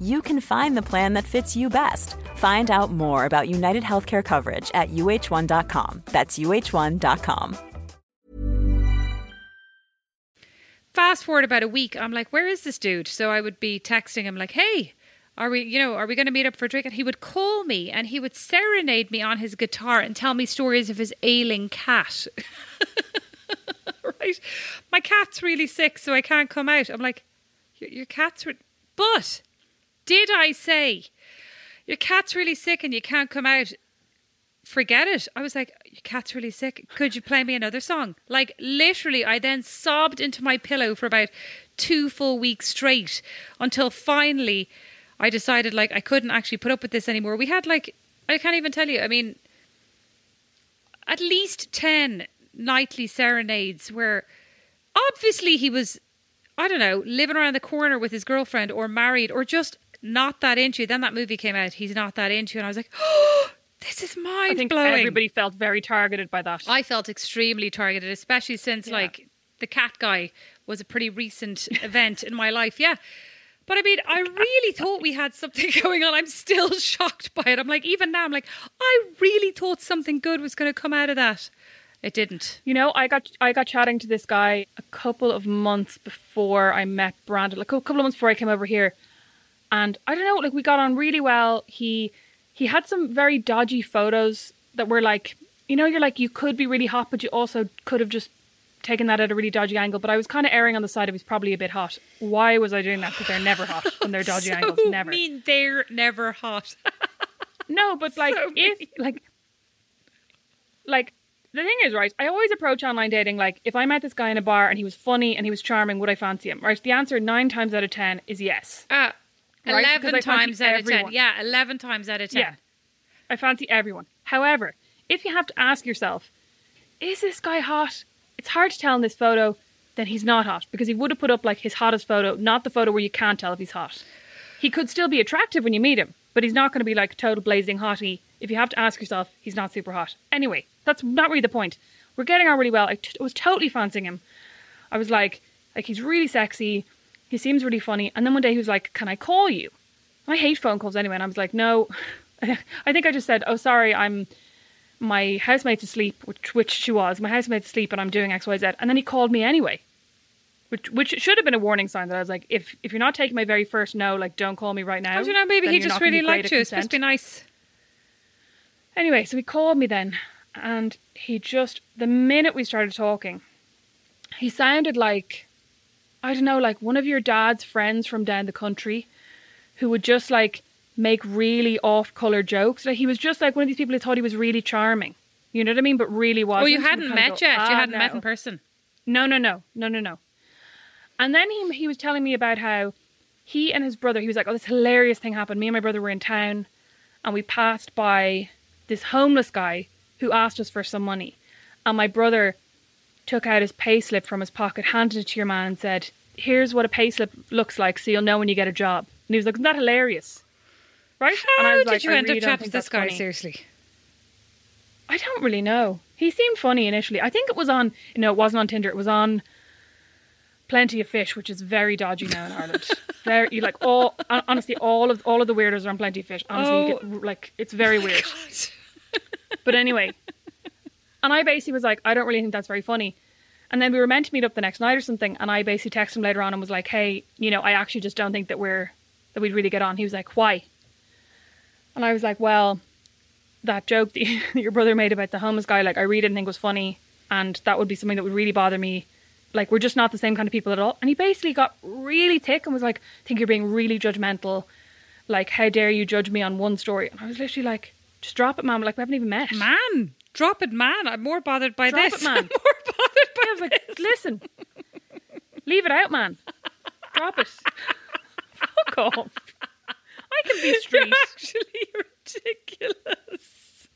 E: you can find the plan that fits you best. Find out more about United Healthcare coverage at uhone.com. That's uhone.com.
D: Fast forward about a week, I'm like, where is this dude? So I would be texting him like, hey, are we, you know, are we going to meet up for a drink? And he would call me and he would serenade me on his guitar and tell me stories of his ailing cat. <laughs> right? My cat's really sick, so I can't come out. I'm like, your, cat's, re-. but did I say your cat's really sick and you can't come out? Forget it. I was like, your cat's really sick. Could you play me another song? Like literally, I then sobbed into my pillow for about two full weeks straight until finally I decided like I couldn't actually put up with this anymore. We had like I can't even tell you. I mean, at least ten nightly serenades where obviously he was I don't know living around the corner with his girlfriend or married or just not that into. Then that movie came out. He's not that into, and I was like, oh. <gasps> This is mind
C: I think
D: blowing.
C: everybody felt very targeted by that.
D: I felt extremely targeted, especially since
C: Yeah.
D: like the cat guy was a pretty recent <laughs> event in my life. Yeah. But I mean, I really thought we had something <laughs> going on. I'm still <laughs> shocked by it. I'm like, even now, I'm like, I really thought something good was going to come out of that. It didn't.
C: You know, I got I got chatting to this guy a couple of months before I met Brandon, like a couple of months before I came over here, and I don't know, like we got on really well. He he had some very dodgy photos that were like, you know, you're like you could be really hot, but you also could have just taken that at a really dodgy angle. But I was kind of erring on the side of he's probably a bit hot. Why was I doing that? Because they're never hot when they're dodgy <laughs>
D: so
C: angles. Never.
D: mean they're never hot. <laughs>
C: No, but like
D: So
C: if like like the thing is, right, I always approach online dating like if I met this guy in a bar and he was funny and he was charming, would I fancy him? Right? The answer nine times out of ten is yes.
D: Uh,
C: Right,
D: 11 times out of 10. Yeah, 11 times out of 10.
C: Yeah. I fancy everyone. However, if you have to ask yourself, is this guy hot? It's hard to tell in this photo, then he's not hot because he would have put up like his hottest photo, not the photo where you can't tell if he's hot. He could still be attractive when you meet him, but he's not going to be like total blazing hottie. If you have to ask yourself, he's not super hot. Anyway, that's not really the point. We're getting on really well. I t- was totally fancying him. I was like, like he's really sexy. He seems really funny. And then one day he was like, "Can I call you?" I hate phone calls anyway. And I was like, "No." <laughs> I think I just said, "Oh, sorry, I'm my housemate's asleep," which which she was. My housemate's asleep, and I'm doing X, Y, Z. And then he called me anyway, which which should have been a warning sign that I was like, if if you're not taking my very first no, like don't call me right now.
D: I don't know, maybe he just really liked you. It's supposed to be nice.
C: Anyway, so he called me then, and he just the minute we started talking, he sounded like I don't know, like one of your dad's friends from down the country, who would just like make really off-color jokes. Like he was just like one of these people who thought he was really charming. You know what I mean? But really was.
D: Oh, you hadn't met yet. you ah, hadn't met in person.
C: No, no, no, no, no, no. And then he he was telling me about how he and his brother. He was like, "Oh, this hilarious thing happened. Me and my brother were in town, and we passed by this homeless guy who asked us for some money, and my brother took out his pay slip from his pocket, handed it to your man, and said." Here's what a pay slip looks like, so you'll know when you get a job. And he was like, "Isn't that hilarious?" Right? and I
D: How
C: was
D: did
C: like,
D: you
C: I
D: end
C: really
D: up chatting to this guy?
C: funny.
D: Seriously.
C: I don't really know. He seemed funny initially. I think it was on, no, it wasn't on Tinder. It was on Plenty of Fish, which is very dodgy now in Ireland. <laughs> very, you like all honestly, all of all of the weirdos are on Plenty of Fish. Honestly,
D: Oh.
C: get, like it's very weird. but anyway, and I basically was like, I don't really think that's very funny. And then we were meant to meet up the next night or something, and I basically texted him later on and was like, Hey, you know, I actually just don't think that we're that we'd really get on. He was like, Why? And I was like, Well, that joke that <laughs> you- your brother made about the homeless guy, like I really didn't think was funny, and that would be something that would really bother me. Like we're just not the same kind of people at all. And he basically got really thick and was like, I think you're being really judgmental. Like, how dare you judge me on one story? And I was literally like, just drop it, man. Like we haven't even met.
D: Man, drop it, man. I'm more bothered by
C: Drop
D: this.
C: it, <laughs> man.
D: I'm more bothered by
C: was like, listen, leave it out, man. Drop it. Fuck off. I can be <laughs> street.
D: You're actually ridiculous.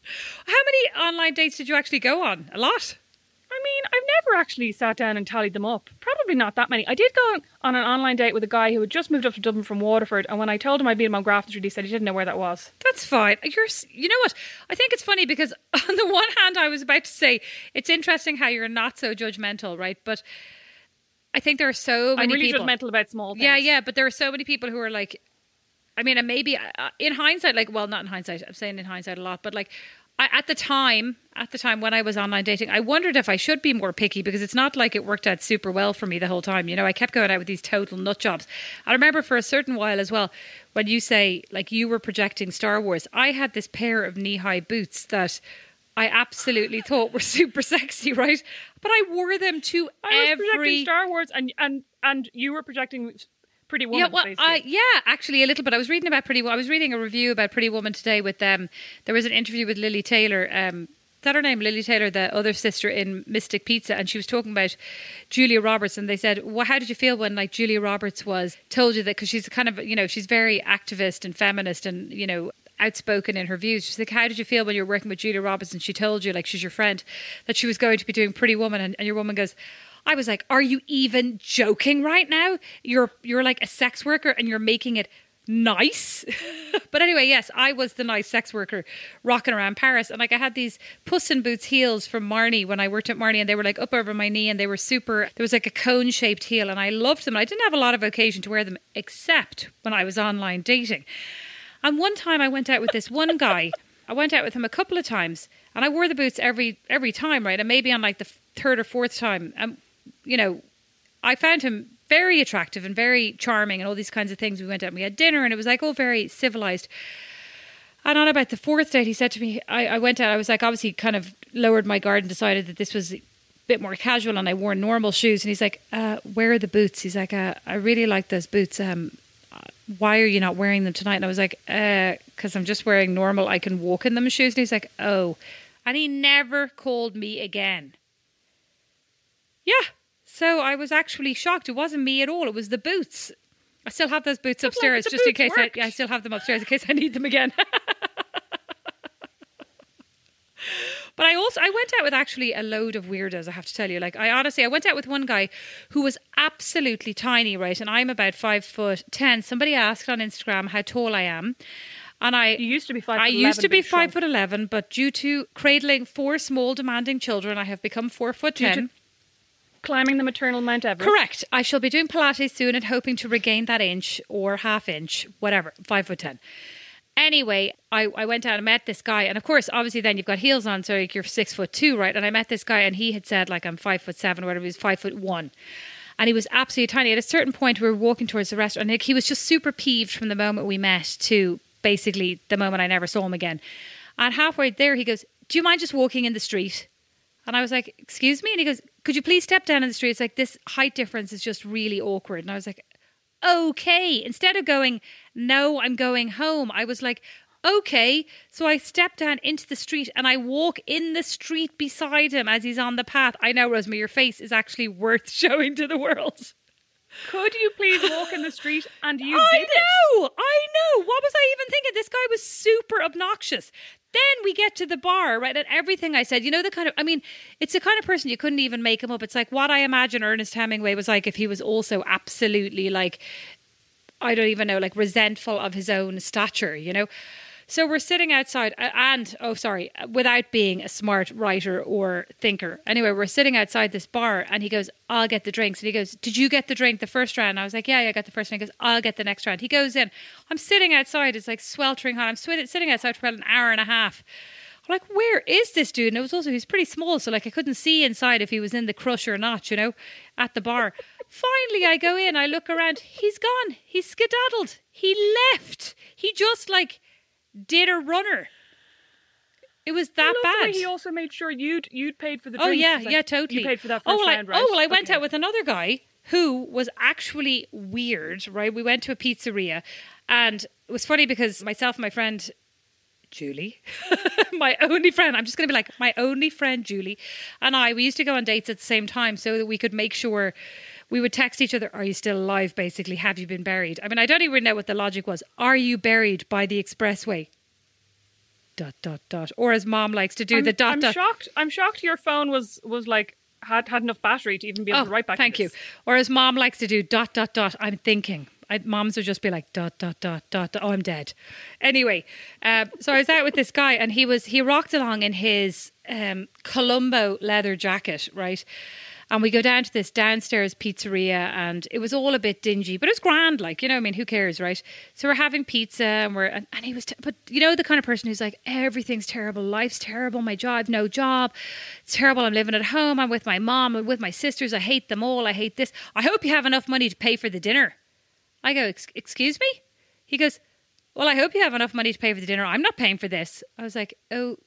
D: How many online dates did you actually go on? A lot.
C: I mean, I've never actually sat down and tallied them up. Probably not that many. I did go on an online date with a guy who had just moved up to Dublin from Waterford, and when I told him I'd been on Grafton Street, he said he didn't know where that was.
D: That's fine. You're, you know what? I think it's funny because <laughs> on the one hand, I was about to say it's interesting how you're not so judgmental, right? But I think there are so
C: I'm
D: many
C: really
D: people.
C: judgmental about small things.
D: Yeah, yeah, but there are so many people who are like, I mean, and maybe uh, in hindsight, like, well, not in hindsight. I'm saying in hindsight a lot, but like. I, at the time, at the time when I was online dating, I wondered if I should be more picky because it's not like it worked out super well for me the whole time. You know, I kept going out with these total nut jobs. I remember for a certain while as well, when you say like you were projecting Star Wars, I had this pair of knee high boots that I absolutely thought were <laughs> super sexy, right? But I wore them to
C: I was
D: every
C: projecting Star Wars, and and and you were projecting Pretty Woman.
D: yeah, well,
C: basically.
D: I, yeah, actually a little bit. I was reading about Pretty. I was reading a review about Pretty Woman today with um. There was an interview with Lili Taylor. Um, is that her name? Lili Taylor, the other sister in Mystic Pizza, and she was talking about Julia Roberts, and they said, "Well, how did you feel when like Julia Roberts was told you that because she's kind of you know she's very activist and feminist and you know." outspoken in her views. She's like, How did you feel when you were working with Julia Roberts and she told you, like she's your friend, that she was going to be doing Pretty Woman and, and your woman goes, I was like, Are you even joking right now? You're you're like a sex worker and you're making it nice. <laughs> but anyway, yes, I was the nice sex worker rocking around Paris. And like I had these Puss in Boots heels from Marnie when I worked at Marnie and they were like up over my knee and they were super there was like a cone shaped heel and I loved them. I didn't have a lot of occasion to wear them except when I was online dating. And one time I went out with this one guy. <laughs> I went out with him a couple of times, and I wore the boots every every time, right? And maybe on like the third or fourth time, and you know, I found him very attractive and very charming, and all these kinds of things. We went out and we had dinner, and it was like all very civilized. And on about the fourth date, he said to me, I, I went out, I was like, obviously kind of lowered my guard and decided that this was a bit more casual and I wore normal shoes. And he's like, uh, where are the boots? He's like, uh, I really like those boots. Um, uh, why are you not wearing them tonight? And I was like, because I'm just wearing normal, I can walk in them shoes. And he's like, oh. And he never called me again. Yeah. So I was actually shocked. It wasn't me at all. It was the boots. I still have those boots upstairs
C: the
D: just in case I,
C: worked.
D: I still have them upstairs in case I need them again. <laughs> But I also I went out with actually a load of weirdos. I have to tell you, like I honestly I went out with one guy who was absolutely tiny, right? And I'm about five foot ten. Somebody asked on Instagram how tall I am, and I
C: you used to be five.
D: I
C: foot
D: used to be five
C: shrunk.
D: foot eleven, but due to cradling four small demanding children, I have become four foot ten.
C: Climbing the maternal Mount Everest.
D: Correct. I shall be doing Pilates soon and hoping to regain that inch or half inch, whatever, five foot ten. Anyway, I, I went out and met this guy, and of course, obviously, then you've got heels on, so you're six foot two, right? And I met this guy, and he had said like I'm five foot seven or whatever. He was five foot one, and he was absolutely tiny. At a certain point, we were walking towards the restaurant, and he was just super peeved from the moment we met to basically the moment I never saw him again. And halfway there, he goes, "Do you mind just walking in the street?" And I was like, "Excuse me?" And he goes, "Could you please step down in the street? It's like this height difference is just really awkward." And I was like, "Okay." Instead of going, "No, I'm going home," I was like, "Okay." So I step down into the street and I walk in the street beside him as he's on the path. I know, Rosemary, your face is actually worth <laughs> showing to the world.
C: Could you please walk in the street? <gasps> And you
D: I
C: did it.
D: I know, I know. What was I even thinking? This guy was super obnoxious. Then we get to the bar, right? And everything I said, you know, the kind of, I mean, it's the kind of person you couldn't even make him up. It's like what I imagine Ernest Hemingway was like if he was also absolutely like, I don't even know, like resentful of his own stature, you know? So we're sitting outside, uh, and oh, sorry, without being a smart writer or thinker. Anyway, we're sitting outside this bar, and he goes, "I'll get the drinks." And he goes, "Did you get the drink the first round?" I was like, "Yeah, yeah, I got the first round." He goes, "I'll get the next round." He goes in. I'm sitting outside. It's like sweltering hot. I'm sitting outside for about an hour and a half. I'm like, where is this dude? And it was also he's pretty small, so like I couldn't see inside if he was in the crush or not, you know, at the bar. <laughs> Finally, I go in. I look around. He's gone. He's skedaddled. He left. He just like did a runner. It was that
C: I love the way
D: bad.
C: he also made sure you'd you'd paid for the
D: Oh
C: drinks.
D: yeah,
C: like,
D: yeah, totally.
C: You paid for that
D: oh,
C: first
D: well,
C: round,
D: I,
C: right?
D: oh, well, I went out with another guy who was actually weird. Right, we went to a pizzeria, and it was funny because myself and my friend Julie, <laughs> my only friend, I'm just going to be like my only friend Julie, and I, we used to go on dates at the same time so that we could make sure. We would text each other, Are you still alive? Basically, have you been buried? I mean, I don't even know what the logic was. Are you buried by the expressway? Dot, dot, dot. Or as mom likes to do,
C: I'm,
D: the dot,
C: I'm
D: dot.
C: shocked. I'm shocked your phone was was like had had enough battery to even be able
D: Oh,
C: to write back. to
D: Thank you. Or as mom likes to do, dot, dot, dot. I'm thinking. I, moms would just be like, dot, dot, dot, dot, dot. Oh, I'm dead. Anyway, um, so I was out with this guy and he was, he rocked along in his um, Colombo leather jacket, right? And we go down to this downstairs pizzeria and it was all a bit dingy, but it was grand. Like, you know, I mean, who cares, right? So we're having pizza and we're, and, and he was, t- but you know, the kind of person who's like, everything's terrible. Life's terrible. My job, I've no job. It's terrible. I'm living at home. I'm with my mom. I'm with my sisters. I hate them all. I hate this. I hope you have enough money to pay for the dinner. I go, excuse me? He goes, well, I hope you have enough money to pay for the dinner. I'm not paying for this. I was like, oh,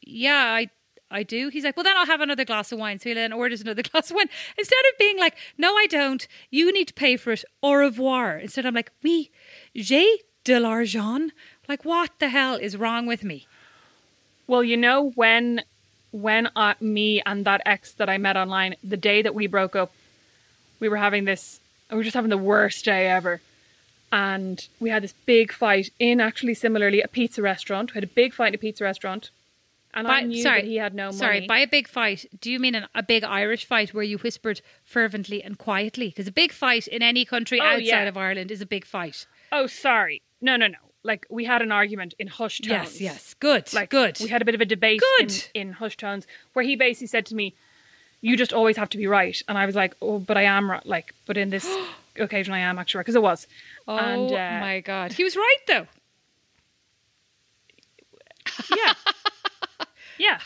D: yeah, I I do. He's like, well, then I'll have another glass of wine. So he then orders another <laughs> glass of wine. Instead of being like, no, I don't. You need to pay for it. Au revoir. Instead, I'm like, oui, j'ai de l'argent. Like, what the hell is wrong with me?
C: Well, you know when when uh, me and that ex that I met online, the day that we broke up, we were having this. We were just having the worst day ever, and we had this big fight in actually similarly a pizza restaurant. We had a big fight in a pizza restaurant, and I knew
D: sorry,
C: that he had no money.
D: Sorry, by a big fight, do you mean an, a big Irish fight where you whispered fervently and quietly? Because a big fight in any country
C: Oh,
D: outside
C: yeah.
D: of Ireland is a big fight.
C: Oh, sorry. No, no, no. Like we had an argument in hushed tones.
D: Yes, yes. Good,
C: Like
D: good.
C: We had a bit of a debate
D: Good.
C: in, in hushed tones where he basically said to me, "You just always have to be right," and I was like, "Oh, but I am right." Like, but in this <gasps> occasion, I am actually right because it was.
D: Oh
C: and, uh,
D: my God. He was right, though.
C: Yeah. <laughs> yeah.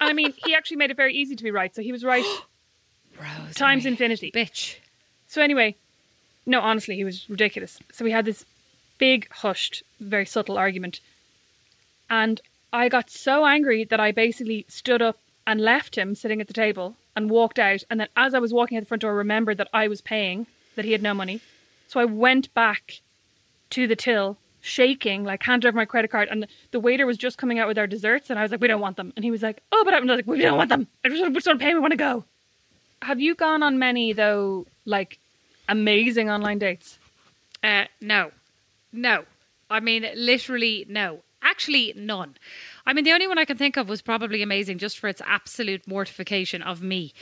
C: And I mean, he actually made it very easy to be right. So he was right <gasps> times infinity.
D: Bitch.
C: So anyway, no, honestly, he was ridiculous. So we had this big, hushed, very subtle argument. And I got so angry that I basically stood up and left him sitting at the table and walked out. And then as I was walking out the front door, I remembered that I was paying, that he had no money. So I went back to the till, shaking, like hand over my credit card. And the waiter was just coming out with our desserts. And I was like, we don't want them. And he was like, oh, but I was like, we don't want them. I just, just want to pay. We want to go. Have you gone on many, though, like amazing online dates?
D: Uh, no, no. I mean, literally no. Actually, none. I mean, the only one I can think of was probably amazing, just for its absolute mortification of me.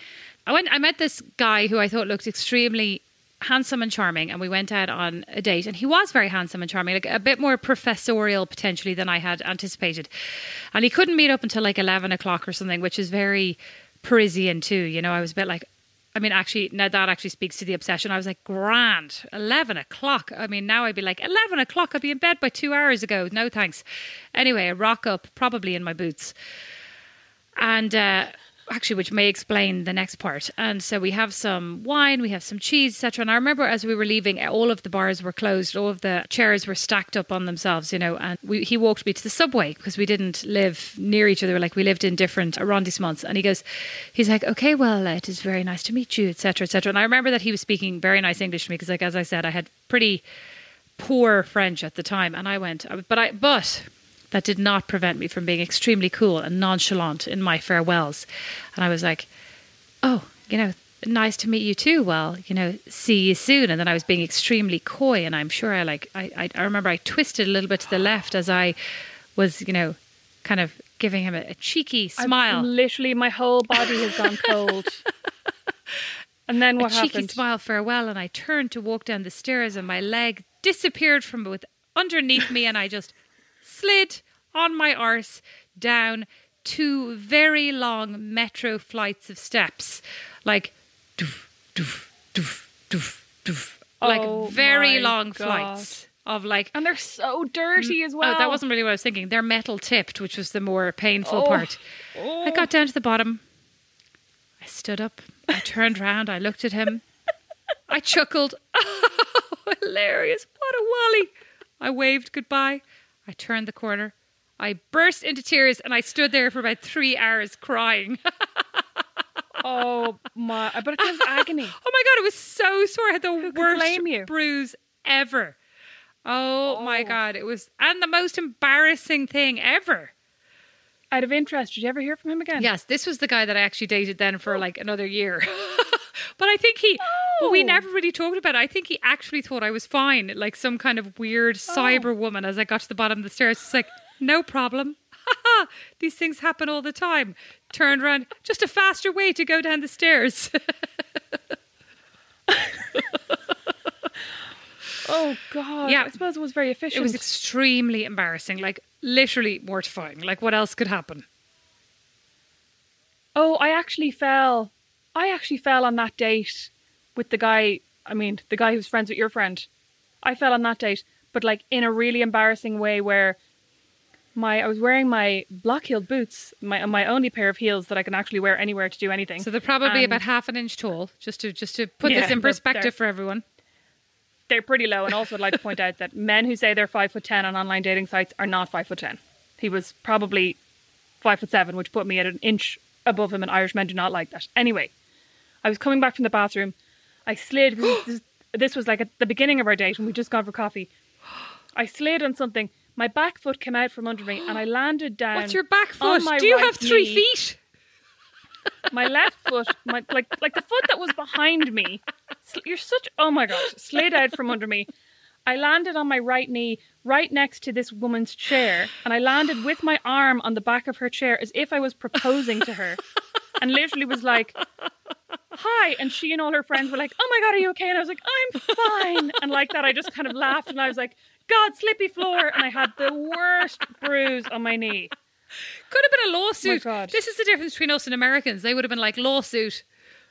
D: I went. I met this guy who I thought looked extremely handsome and charming, and we went out on a date. And he was very handsome and charming, like a bit more professorial potentially than I had anticipated. And he couldn't meet up until like eleven o'clock or something, which is very Parisian too. You know, I was a bit like, I mean, actually, now that actually speaks to the obsession. I was like, grand, 11 o'clock. I mean, now I'd be like, 11 o'clock, I'd be in bed by two hours ago. No thanks. Anyway, I rock up, probably in my boots. And uh, actually, which may explain the next part. And so we have some wine, we have some cheese, etc. And I remember as we were leaving, all of the bars were closed, all of the chairs were stacked up on themselves, you know. And we, he walked me to the subway because we didn't live near each other, like we lived in different arrondissements. And he goes, he's like, okay, well, uh, it is very nice to meet you, etc., etc. And I remember that he was speaking very nice English to me because, like as I said, I had pretty poor French at the time, and I went, uh, but I but that did not prevent me from being extremely cool and nonchalant in my farewells. And I was like, oh, you know, nice to meet you too. Well, you know, see you soon. And then I was being extremely coy, and I'm sure I like I I, I remember I twisted a little bit to the left as I was, you know, kind of giving him a, a cheeky smile.
C: literally, my whole body has gone cold. <laughs> and then what
D: a cheeky smile farewell, and I turned to walk down the stairs, and my leg disappeared from with underneath me, and I just slid on my arse down two very long metro flights of steps, like doof, doof, doof, doof, doof, like
C: Oh
D: very long
C: God.
D: flights of like.
C: And they're so dirty as well.
D: Oh, that wasn't really what I was thinking. They're metal tipped, which was the more painful
C: Oh.
D: part. I got down to the bottom. I stood up. I <laughs> turned round. I looked at him. I chuckled. <laughs> Oh, hilarious. What a wally. I waved goodbye. I turned the corner. I burst into tears and I stood there for about three hours crying. <laughs>
C: Oh my! But it was agony. <laughs>
D: Oh my god, it was so sore. I had the
C: could
D: worst bruise ever. Oh, my oh. god, it was and the most embarrassing thing ever.
C: Out of interest, did you ever hear from him again?
D: Yes, this was the guy that I actually dated then for like another year. <laughs> but I think he oh. But we
C: Oh.
D: never really talked about it. I think he actually thought I was fine, like some kind of weird oh. cyber woman as I got to the bottom of the stairs. It's like, no problem. <laughs> These things happen all the time. Turned around, just a faster way to go down the stairs. <laughs>
C: Oh God.
D: Yeah.
C: I suppose it was very efficient.
D: It was extremely embarrassing, like literally mortifying. Like what else could happen?
C: Oh, I actually fell. I actually fell on that date with the guy. I mean, the guy who's friends with your friend. I fell on that date, but like in a really embarrassing way where my I was wearing my block heeled boots, my my only pair of heels that I can actually wear anywhere to do anything.
D: So they're probably
C: And
D: about half an inch tall, just to just to put
C: Yeah,
D: this in perspective for everyone.
C: They're pretty low, and also I'd like to point out that men who say they're five foot ten on online dating sites are not five foot ten. He was probably five foot seven, which put me at an inch above him, and Irish men do not like that. Anyway, I was coming back from the bathroom. I slid. this, this was like at the beginning of our date, when we just gone for coffee. I slid on something. My back foot came out from under me, and I <gasps> landed down.
D: What's your back foot?
C: my
D: Do you
C: right
D: have three
C: knee.
D: feet?
C: My left foot, my like like the foot that was behind me. You're such oh my god, slid out from under me. I landed on my right knee, right next to this woman's chair, and I landed with my arm on the back of her chair as if I was proposing to her, and literally was like, "Hi," and she and all her friends were like, "Oh my god, are you okay?" And I was like, "I'm fine," and like that, I just kind of laughed, and I was like, "God, slippy floor," and I had the worst bruise on my knee.
D: Could have been a lawsuit.
C: Oh god.
D: This is the difference between us and Americans. They would have been like lawsuit,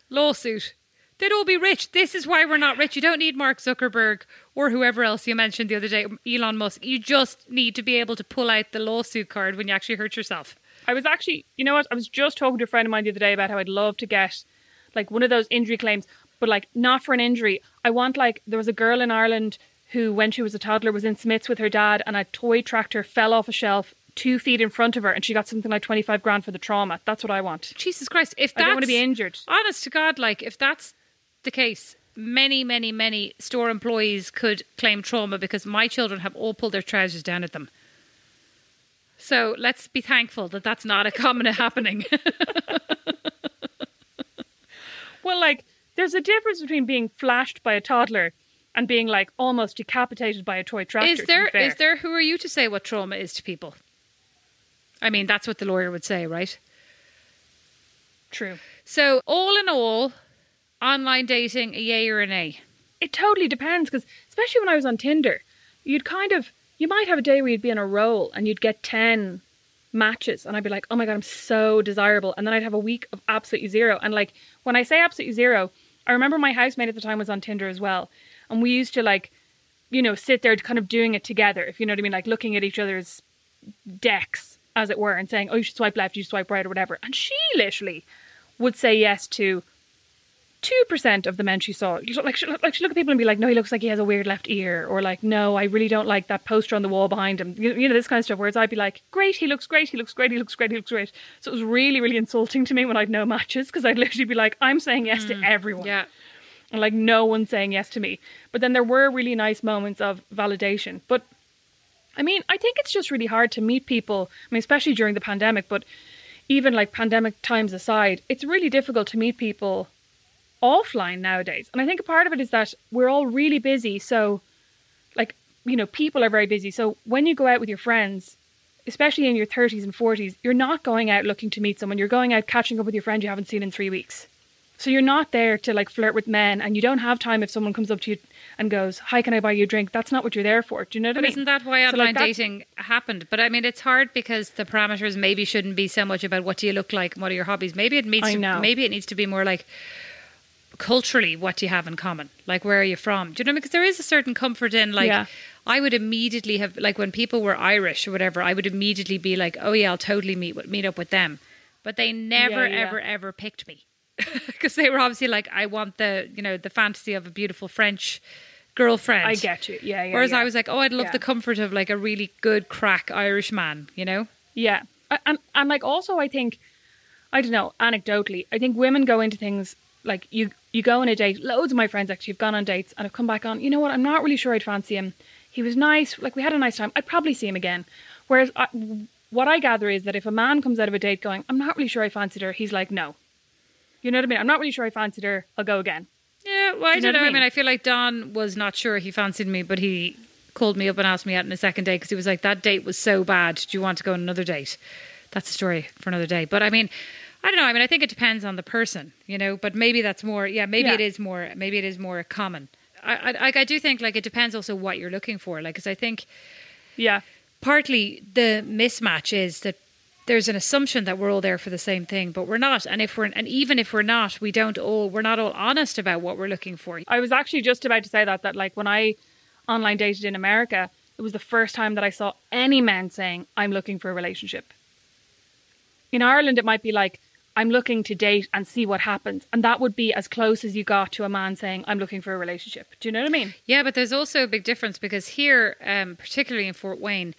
D: lawsuit. They'd all be rich. This is why we're not rich. You don't need Mark Zuckerberg or whoever else you mentioned the other day, Elon Musk. You just need to be able to pull out the lawsuit card when you actually hurt yourself.
C: I was actually, you know what? I was just talking to a friend of mine the other day about how I'd love to get like one of those injury claims, but like not for an injury. I want like there was a girl in Ireland who, when she was a toddler, was in Smiths with her dad, and a toy tractor fell off a shelf two feet in front of her, and she got something like twenty five grand for the trauma. That's what I want.
D: Jesus Christ! If
C: I don't want to be injured.
D: Honest to God, like if that's the case, many, many, many store employees could claim trauma because my children have all pulled their trousers down at them. So let's be thankful that that's not a common <laughs> happening.
C: Well, like there's a difference between being flashed by a toddler and being like almost decapitated by a toy tractor.
D: is there? Is there? Who are you to say what trauma is to people? I mean, that's what the lawyer would say, right?
C: True.
D: So, all in all, online dating, a yay or a nay?
C: it totally depends because especially when I was on Tinder, you'd kind of you might have a day where you'd be in a roll and you'd get ten matches and I'd be like, oh my god, I'm so desirable, and then I'd have a week of absolutely zero. And like when I say absolutely zero, I remember my housemate at the time was on Tinder as well, and we used to like, you know, sit there kind of doing it together, if you know what I mean, like looking at each other's decks as it were and saying, oh, you should swipe left, you should swipe right, or whatever. And she literally would say yes to two percent of the men she saw. Like she, like she look at people and be like, "No, he looks like he has a weird left ear," or like, "No, I really don't like that poster on the wall behind him." You, you know this kind of stuff. Whereas I'd be like, "Great, he looks great. He looks great. He looks great. He looks great." So it was really, really insulting to me when I'd no matches because I'd literally be like, "I'm saying yes to mm. everyone."
D: Yeah.
C: and like no one's saying yes to me. But then there were really nice moments of validation. But I mean, I think it's just really hard to meet people. I mean, especially during the pandemic, but even like pandemic times aside, it's really difficult to meet people offline nowadays. And I think a part of it is that we're all really busy. So, like, you know, people are very busy. So when you go out with your friends, especially in your 30s and 40s, you're not going out looking to meet someone. You're going out catching up with your friend you haven't seen in three weeks. So you're not there to like flirt with men, and you don't have time if someone comes up to you and goes, "Hi, can I buy you a drink?" That's not what you're there for. Do you know what
D: But
C: I mean?
D: isn't that why
C: So,
D: online
C: like,
D: dating happened? But I mean, it's hard because the parameters maybe shouldn't be so much about what do you look like and what are your hobbies. Maybe it needs to, maybe it needs to be more like culturally what do you have in common? Like where are you from? Do you know? Because there is a certain comfort in like.
C: Yeah.
D: I would immediately have like when people were Irish or whatever. I would immediately be like, "Oh yeah, I'll totally meet meet up with them," but they never,
C: Yeah, yeah.
D: ever, ever picked me <laughs> because they were obviously like, "I want the you know the fantasy of a beautiful French girlfriend."
C: I get you. Yeah, yeah.
D: Whereas. I was like, oh, I'd love the comfort of like a really good crack Irish man, you know?
C: Yeah, and and like also I think I don't know anecdotally I think women go into things like you you go on a date. Loads of my friends actually have gone on dates and have come back on. You know what? I'm not really sure I'd fancy him. He was nice. Like we had a nice time. I'd probably see him again. Whereas I, what I gather is that if a man comes out of a date going, I'm not really sure I fancied her. He's like, no. You know what I mean? I'm not really sure I fancied her. I'll go again.
D: Yeah, well, I
C: you know
D: don't know.
C: I
D: I mean,
C: mean?
D: I feel like Don was not sure he fancied me, but he called me up and asked me out on a second date because he was like, that date was so bad. Do you want to go on another date? That's a story for another day. But I mean, I don't know. I mean, I think it depends on the person, you know, but maybe that's more, yeah, maybe
C: Yeah.
D: it is more, maybe it is more common. I, I, I do think like it depends also what you're looking for. Like, because I think
C: Yeah.
D: partly the mismatch is that there's an assumption that we're all there for the same thing, but we're not. And if we're and even if we're not, we don't all we're not all honest about what we're looking for.
C: I was actually just about to say that that like when I online dated in America, it was the first time that I saw any man saying I'm looking for a relationship. In Ireland, it might be like I'm looking to date and see what happens, and that would be as close as you got to a man saying I'm looking for a relationship. Do you know what I mean?
D: Yeah, but there's also a big difference because here, um, particularly in Fort Wayne,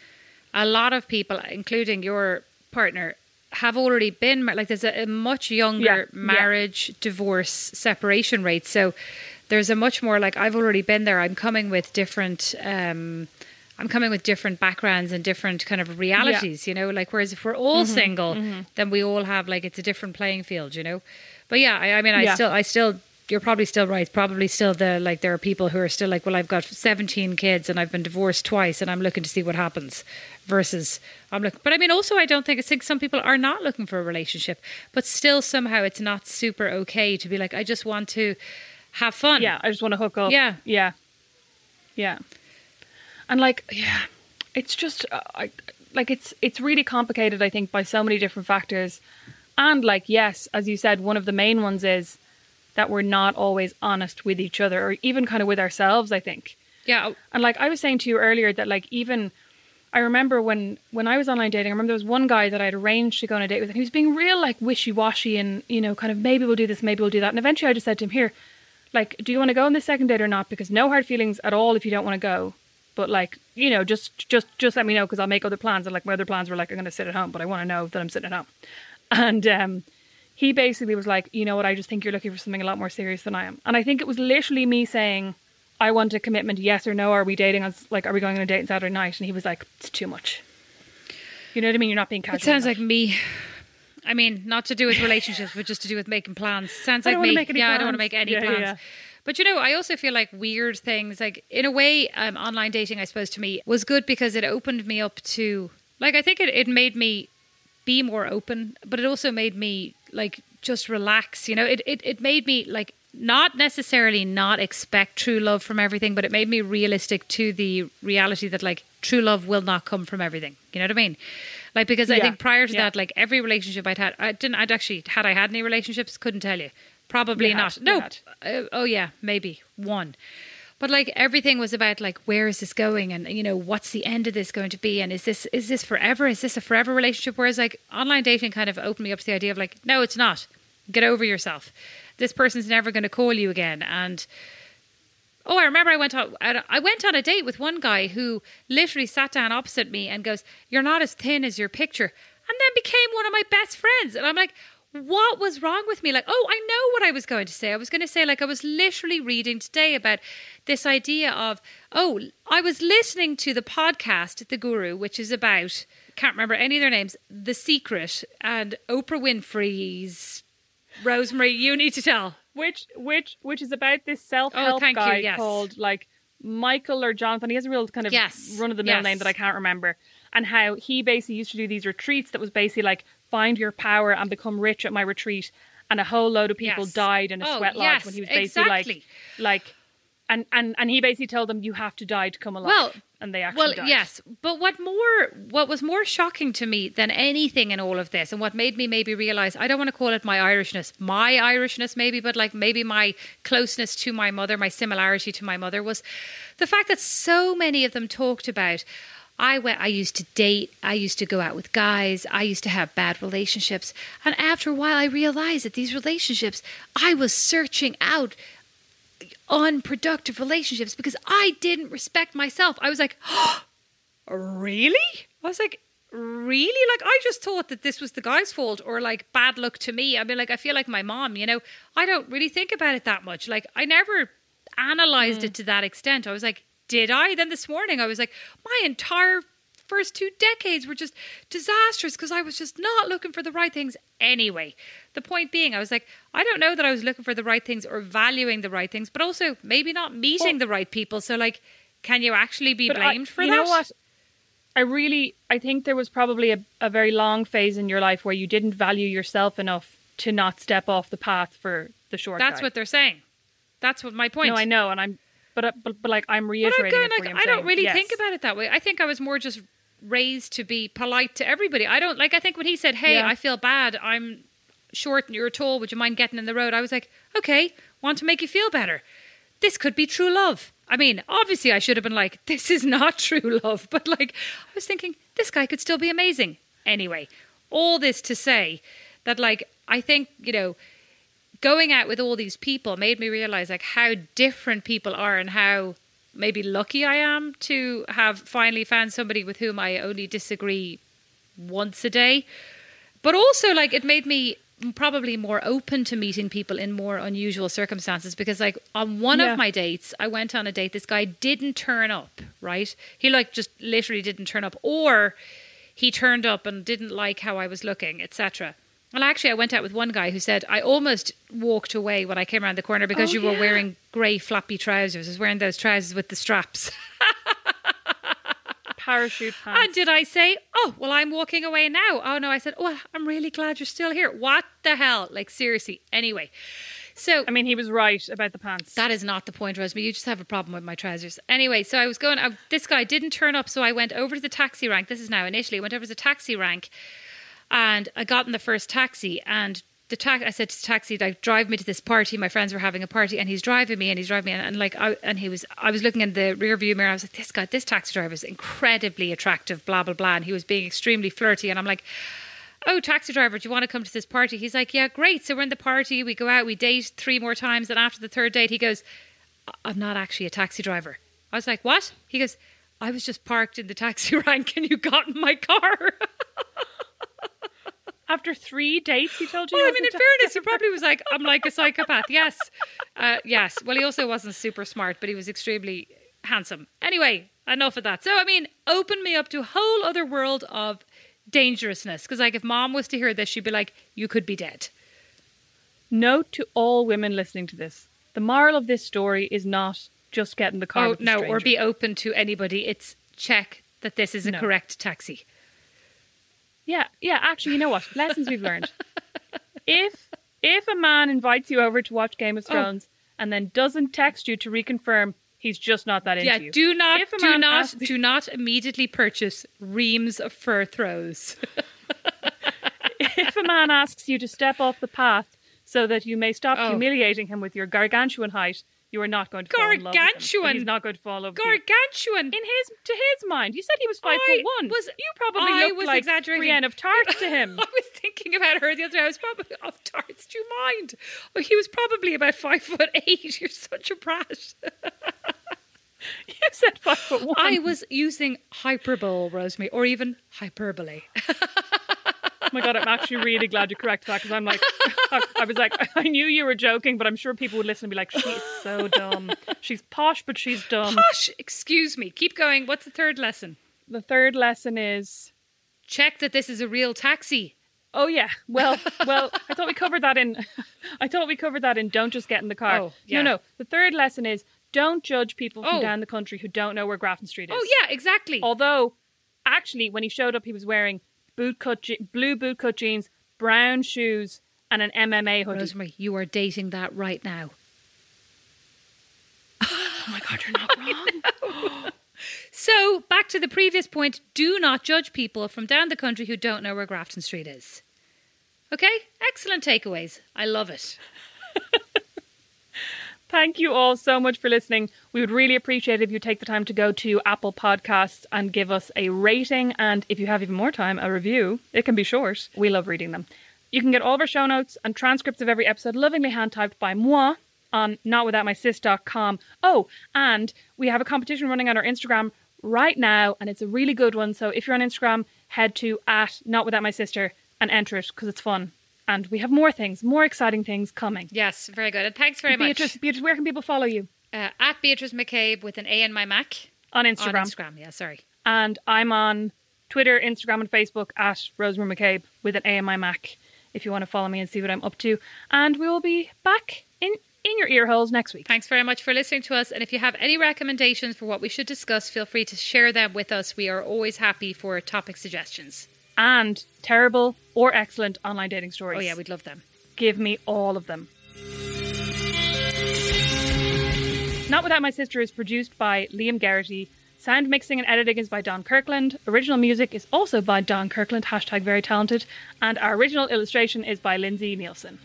D: a lot of people, including your partner, have already been like there's a, a much younger
C: Yeah, yeah.
D: marriage, divorce, separation rate. So there's a much more like I've already been there. I'm coming with different. Um, I'm coming with different backgrounds and different kind of realities, you know. Like whereas if we're all
C: Mm-hmm,
D: single, then we all have like it's a different playing field, you know. But yeah, I, I mean, I
C: Yeah.
D: still, I still, you're probably still right. Probably still the like there are people who are still like, well, I've got 17 kids and I've been divorced twice and I'm looking to see what happens. Versus I'm looking, but I mean, also I don't think I think some people are not looking for a relationship, but still somehow it's not super okay to be like, I just want to have fun.
C: Yeah, I just want to hook up.
D: Yeah.
C: yeah, yeah. And like, yeah, it's just uh, I like it's it's really complicated. I think by so many different factors, and like yes, as you said, one of the main ones is that we're not always honest with each other, or even kind of with ourselves. I think.
D: Yeah.
C: And like I was saying to you earlier that like even I remember when when I was online dating, I remember there was one guy that I'd arranged to go on a date with and he was being real like wishy washy and, you know, kind of maybe we'll do this, maybe we'll do that. And eventually I just said to him, Here, like, do you want to go on this second date or not? Because no hard feelings at all if you don't want to go. But like, you know, just just just let me know because I'll make other plans. And like my other plans were like I'm gonna sit at home, but I want to know that I'm sitting at home. And um he basically was like, you know what, I just think you're looking for something a lot more serious than I am. And I think it was literally me saying, I want a commitment, yes or no. Are we dating? On, like, are we going on a date on Saturday night? And he was like, it's too much. You know what I mean? You're not being casual.
D: It sounds
C: enough.
D: like me. I mean, not to do with relationships, but just to do with making plans. Sounds like me. yeah, I don't want to make any
C: yeah,
D: plans.
C: yeah.
D: But you know, I also feel like weird things, like in a way, um, online dating, I suppose, to me was good because it opened me up to, like, I think it, it made me be more open, but it also made me like just relax. You know, it, it, it made me like not necessarily not expect true love from everything, but it made me realistic to the reality that like true love will not come from everything. You know what I mean? Like because I think prior to
C: yeah.
D: that, like every relationship I'd had, I didn't. I'd actually had I had any relationships, couldn't tell you. Probably
C: had,
D: not. No. Uh, oh yeah, maybe one. But like everything was about like where is this going and you know what's the end of this going to be and is this is this forever is this a forever relationship whereas like online dating kind of opened me up to the idea of like no it's not get over yourself this person's never going to call you again and Oh, I remember I went on I went on a date with one guy who literally sat down opposite me and goes, "You're not as thin as your picture." And then became one of my best friends. And I'm like, "What was wrong with me?" Like, "Oh, I know what I was going to say. I was going to say like I was literally reading today about this idea of, "Oh, I was listening to the podcast The Guru, which is about can't remember any of their names, The Secret and Oprah Winfrey's Rosemary, you need to tell.
C: which which which is about this self help
D: Oh, thank you,
C: guy
D: yes.
C: called like Michael or Jonathan. He has a real kind of
D: Yes,
C: run of the mill
D: yes.
C: name that I can't remember. And how he basically used to do these retreats that was basically like find your power and become rich at my retreat. And a whole load of people
D: Yes.
C: died in a
D: Oh,
C: sweat lodge
D: yes,
C: when he was basically
D: exactly.
C: like like and, and and he basically told them you have to die to come alive.
D: Well,
C: and they actually
D: well,
C: died.
D: yes, but what more? What was more shocking to me than anything in all of this, and what made me maybe realize I don't want to call it my Irishness, my Irishness maybe, but like maybe my closeness to my mother, my similarity to my mother was the fact that so many of them talked about. I went. I used to date. I used to go out with guys. I used to have bad relationships, and after a while, I realized that these relationships, I was searching out unproductive relationships because I didn't respect myself. I was like, <gasps> really? I was like, really? Like, I just thought that this was the guy's fault or like bad luck to me. I mean, like, I feel like my mom, you know, I don't really think about it that much. Like, I never analyzed it mm. to that extent. I was like, did I? Then this morning, I was like, my entire first two decades were just disastrous because I was just not looking for the right things anyway. The point being, I was like, I don't know that I was looking for the right things or valuing the right things, but also maybe not meeting the right people. So, like, can you actually be
C: But I-
D: blamed for
C: you
D: that?
C: know what? I really, I think there was probably a, a very long phase in your life where you didn't value yourself enough to not step off the path for the short.
D: That's
C: guy.
D: what they're saying. That's what my point.
C: No, I know, and I'm, but uh, but, but like I'm
D: But I'm
C: reiterating
D: going
C: it
D: like.
C: I'm
D: I don't really
C: yes.
D: think about it that way. I think I was more just raised to be polite to everybody. I don't like. I think when he said, "Hey,
C: Yeah.
D: I feel bad. I'm short and you're tall. Would you mind getting in the road?" I was like, "Okay, want to make you feel better. This could be true love." I mean, obviously, I should have been like, "This is not <laughs> true love," but like, I was thinking this guy could still be amazing. Anyway, all this to say that, like, I think you know going out with all these people made me realize like how different people are and how maybe lucky I am to have finally found somebody with whom I only disagree once a day. But also like it made me probably more open to meeting people in more unusual circumstances because like on one
C: Yeah.
D: of my dates I went on a date this guy didn't turn up, right? He like just literally didn't turn up or he turned up and didn't like how I was looking, etc. Well, actually, I went out with one guy who said I almost walked away when I came around the corner because
C: Oh,
D: you were
C: yeah.
D: wearing grey floppy trousers. I was wearing those trousers with the straps. <laughs>
C: parachute pants.
D: And did I say, "Oh, well, I'm walking away now"? Oh no, I said, "Oh, I'm really glad you're still here." What the hell? Like seriously. Anyway, so
C: I mean, he was right about the pants.
D: that is not the point, Rosemary. You just have a problem with my trousers. Anyway, so I was going. I, this guy didn't turn up, so I went over to the taxi rank. This is now in Italy. I went over to the taxi rank, and I got in the first taxi. And the tax, I said to the taxi, like, drive me to this party. My friends were having a party, and he's driving me, and he's driving me, and, and like, I, and he was. I was looking in the rear view mirror. I was like, this guy, this taxi driver is incredibly attractive. Blah blah blah. And he was being extremely flirty, and I'm like oh, taxi driver, do you want to come to this party? He's like, yeah, great. So we're in the party, we go out, we date three more times, and after the third date, he goes, "I- I'm not actually a taxi driver. I was like, what? He goes, I was just parked in the taxi <laughs> rank and you got in my car. <laughs>
C: After three dates, he told you.
D: well, I mean, in fairness, he <laughs> probably was like, I'm like a psychopath. Yes. Uh, yes. Well, he also wasn't super smart, but he was extremely handsome. Anyway, enough of that. So, I mean, open me up to a whole other world of dangerousness. Because, like, if mom was to hear this, she'd be like, you could be dead.
C: Note to all women listening to this: the moral of this story is not just get in the car.
D: Oh no, or be open to anybody. It's check that this is a
C: No.
D: correct taxi.
C: Yeah, yeah. Actually, you know what? Lessons we've learned. If if a man invites you over to watch Game of
D: Oh.
C: Thrones and then doesn't text you to reconfirm, he's just not that into
D: Yeah,
C: you.
D: do not,
C: If a
D: do not,
C: asks-
D: do not immediately purchase reams of fur throws.
C: if a man asks you to step off the path so that you may stop
D: Oh.
C: humiliating him with your gargantuan height, you are not going to fall in love with him.
D: Gargantuan?
C: He's not going to fall in love.
D: Gargantuan.
C: In his to his mind, you said he was five
D: I
C: foot one.
D: was-
C: you probably
D: I
C: looked
D: was
C: like
D: exaggerating.
C: Brienne of Tarth to him. <laughs>
D: I was thinking about her the other day. I was probably off tarts. Do you mind? Oh, he was probably about five foot eight. <laughs> You're such a brat. <laughs>
C: you said five foot one.
D: I was using hyperbole, Rosemary, or even hyperbole.
C: Oh my god, I'm actually really glad you corrected that because I'm like, <laughs> I, I was like, <laughs> I knew you were joking, but I'm sure people would listen and be like, she's so dumb. She's posh, but she's dumb.
D: Posh, excuse me. Keep going. What's the third lesson?
C: The third lesson is
D: Check that this is a real taxi.
C: Oh yeah. Well, well, I thought we covered that in. <laughs> I thought we covered that in. Don't just get in the car.
D: Oh, yeah.
C: No, no. The third lesson is don't judge people from
D: Oh.
C: down the country who don't know where Grafton Street is.
D: Oh yeah, exactly.
C: Although, actually, when he showed up, he was wearing boot cut, je- blue boot cut jeans, brown shoes, and an MMA hoodie.
D: Rosemary, you are dating that right now. <laughs>
C: Oh my god, you're not <laughs> wrong. <gasps>
D: So, back to the previous point do not judge people from down the country who don't know where Grafton Street is. Okay? Excellent takeaways. I love it. <laughs>
C: Thank you all so much for listening. We would really appreciate it if you take the time to go to Apple Podcasts and give us a rating, and if you have even more time, a review. It can be short. We love reading them. You can get all of our show notes and transcripts of every episode lovingly hand typed by moi on notwithoutmysis.com. Oh, and we have a competition running on our Instagram right now, and it's a really good one. So if you're on Instagram, head to at notwithoutmysister and enter it because it's fun. And we have more things, more exciting things coming.
D: Yes, very good. And thanks very much.
C: Beatrice, Beatrice, where can people follow you?
D: Uh, at Beatrice MacCabe with an A in my Mac.
C: On Instagram.
D: On Instagram, yeah, sorry.
C: And I'm on Twitter, Instagram, and Facebook at Rosemary MacCabe with an A in my Mac if you want to follow me and see what I'm up to. And we will be back in, in your ear holes next week.
D: Thanks very much for listening to us. And if you have any recommendations for what we should discuss, feel free to share them with us. We are always happy for topic suggestions.
C: And terrible or excellent online dating stories.
D: Oh, yeah, we'd love them.
C: Give me all of them. Not Without My Sister is produced by Liam Garrity. Sound mixing and editing is by Don Kirkland. Original music is also by Don Kirkland, hashtag very talented. And our original illustration is by Lindsay Nielsen.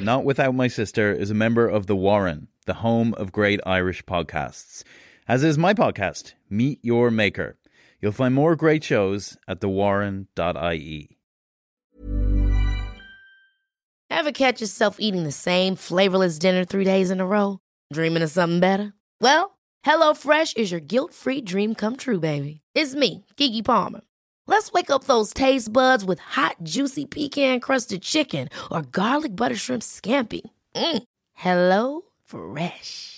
F: Not Without My Sister is a member of The Warren, the home of great Irish podcasts. As is my podcast, Meet Your Maker. You'll find more great shows at thewarren.ie.
G: Ever catch yourself eating the same flavorless dinner three days in a row? Dreaming of something better? Well, HelloFresh is your guilt free dream come true, baby. It's me, Keke Palmer. Let's wake up those taste buds with hot, juicy pecan crusted chicken or garlic butter shrimp scampi. Mm. Hello Fresh.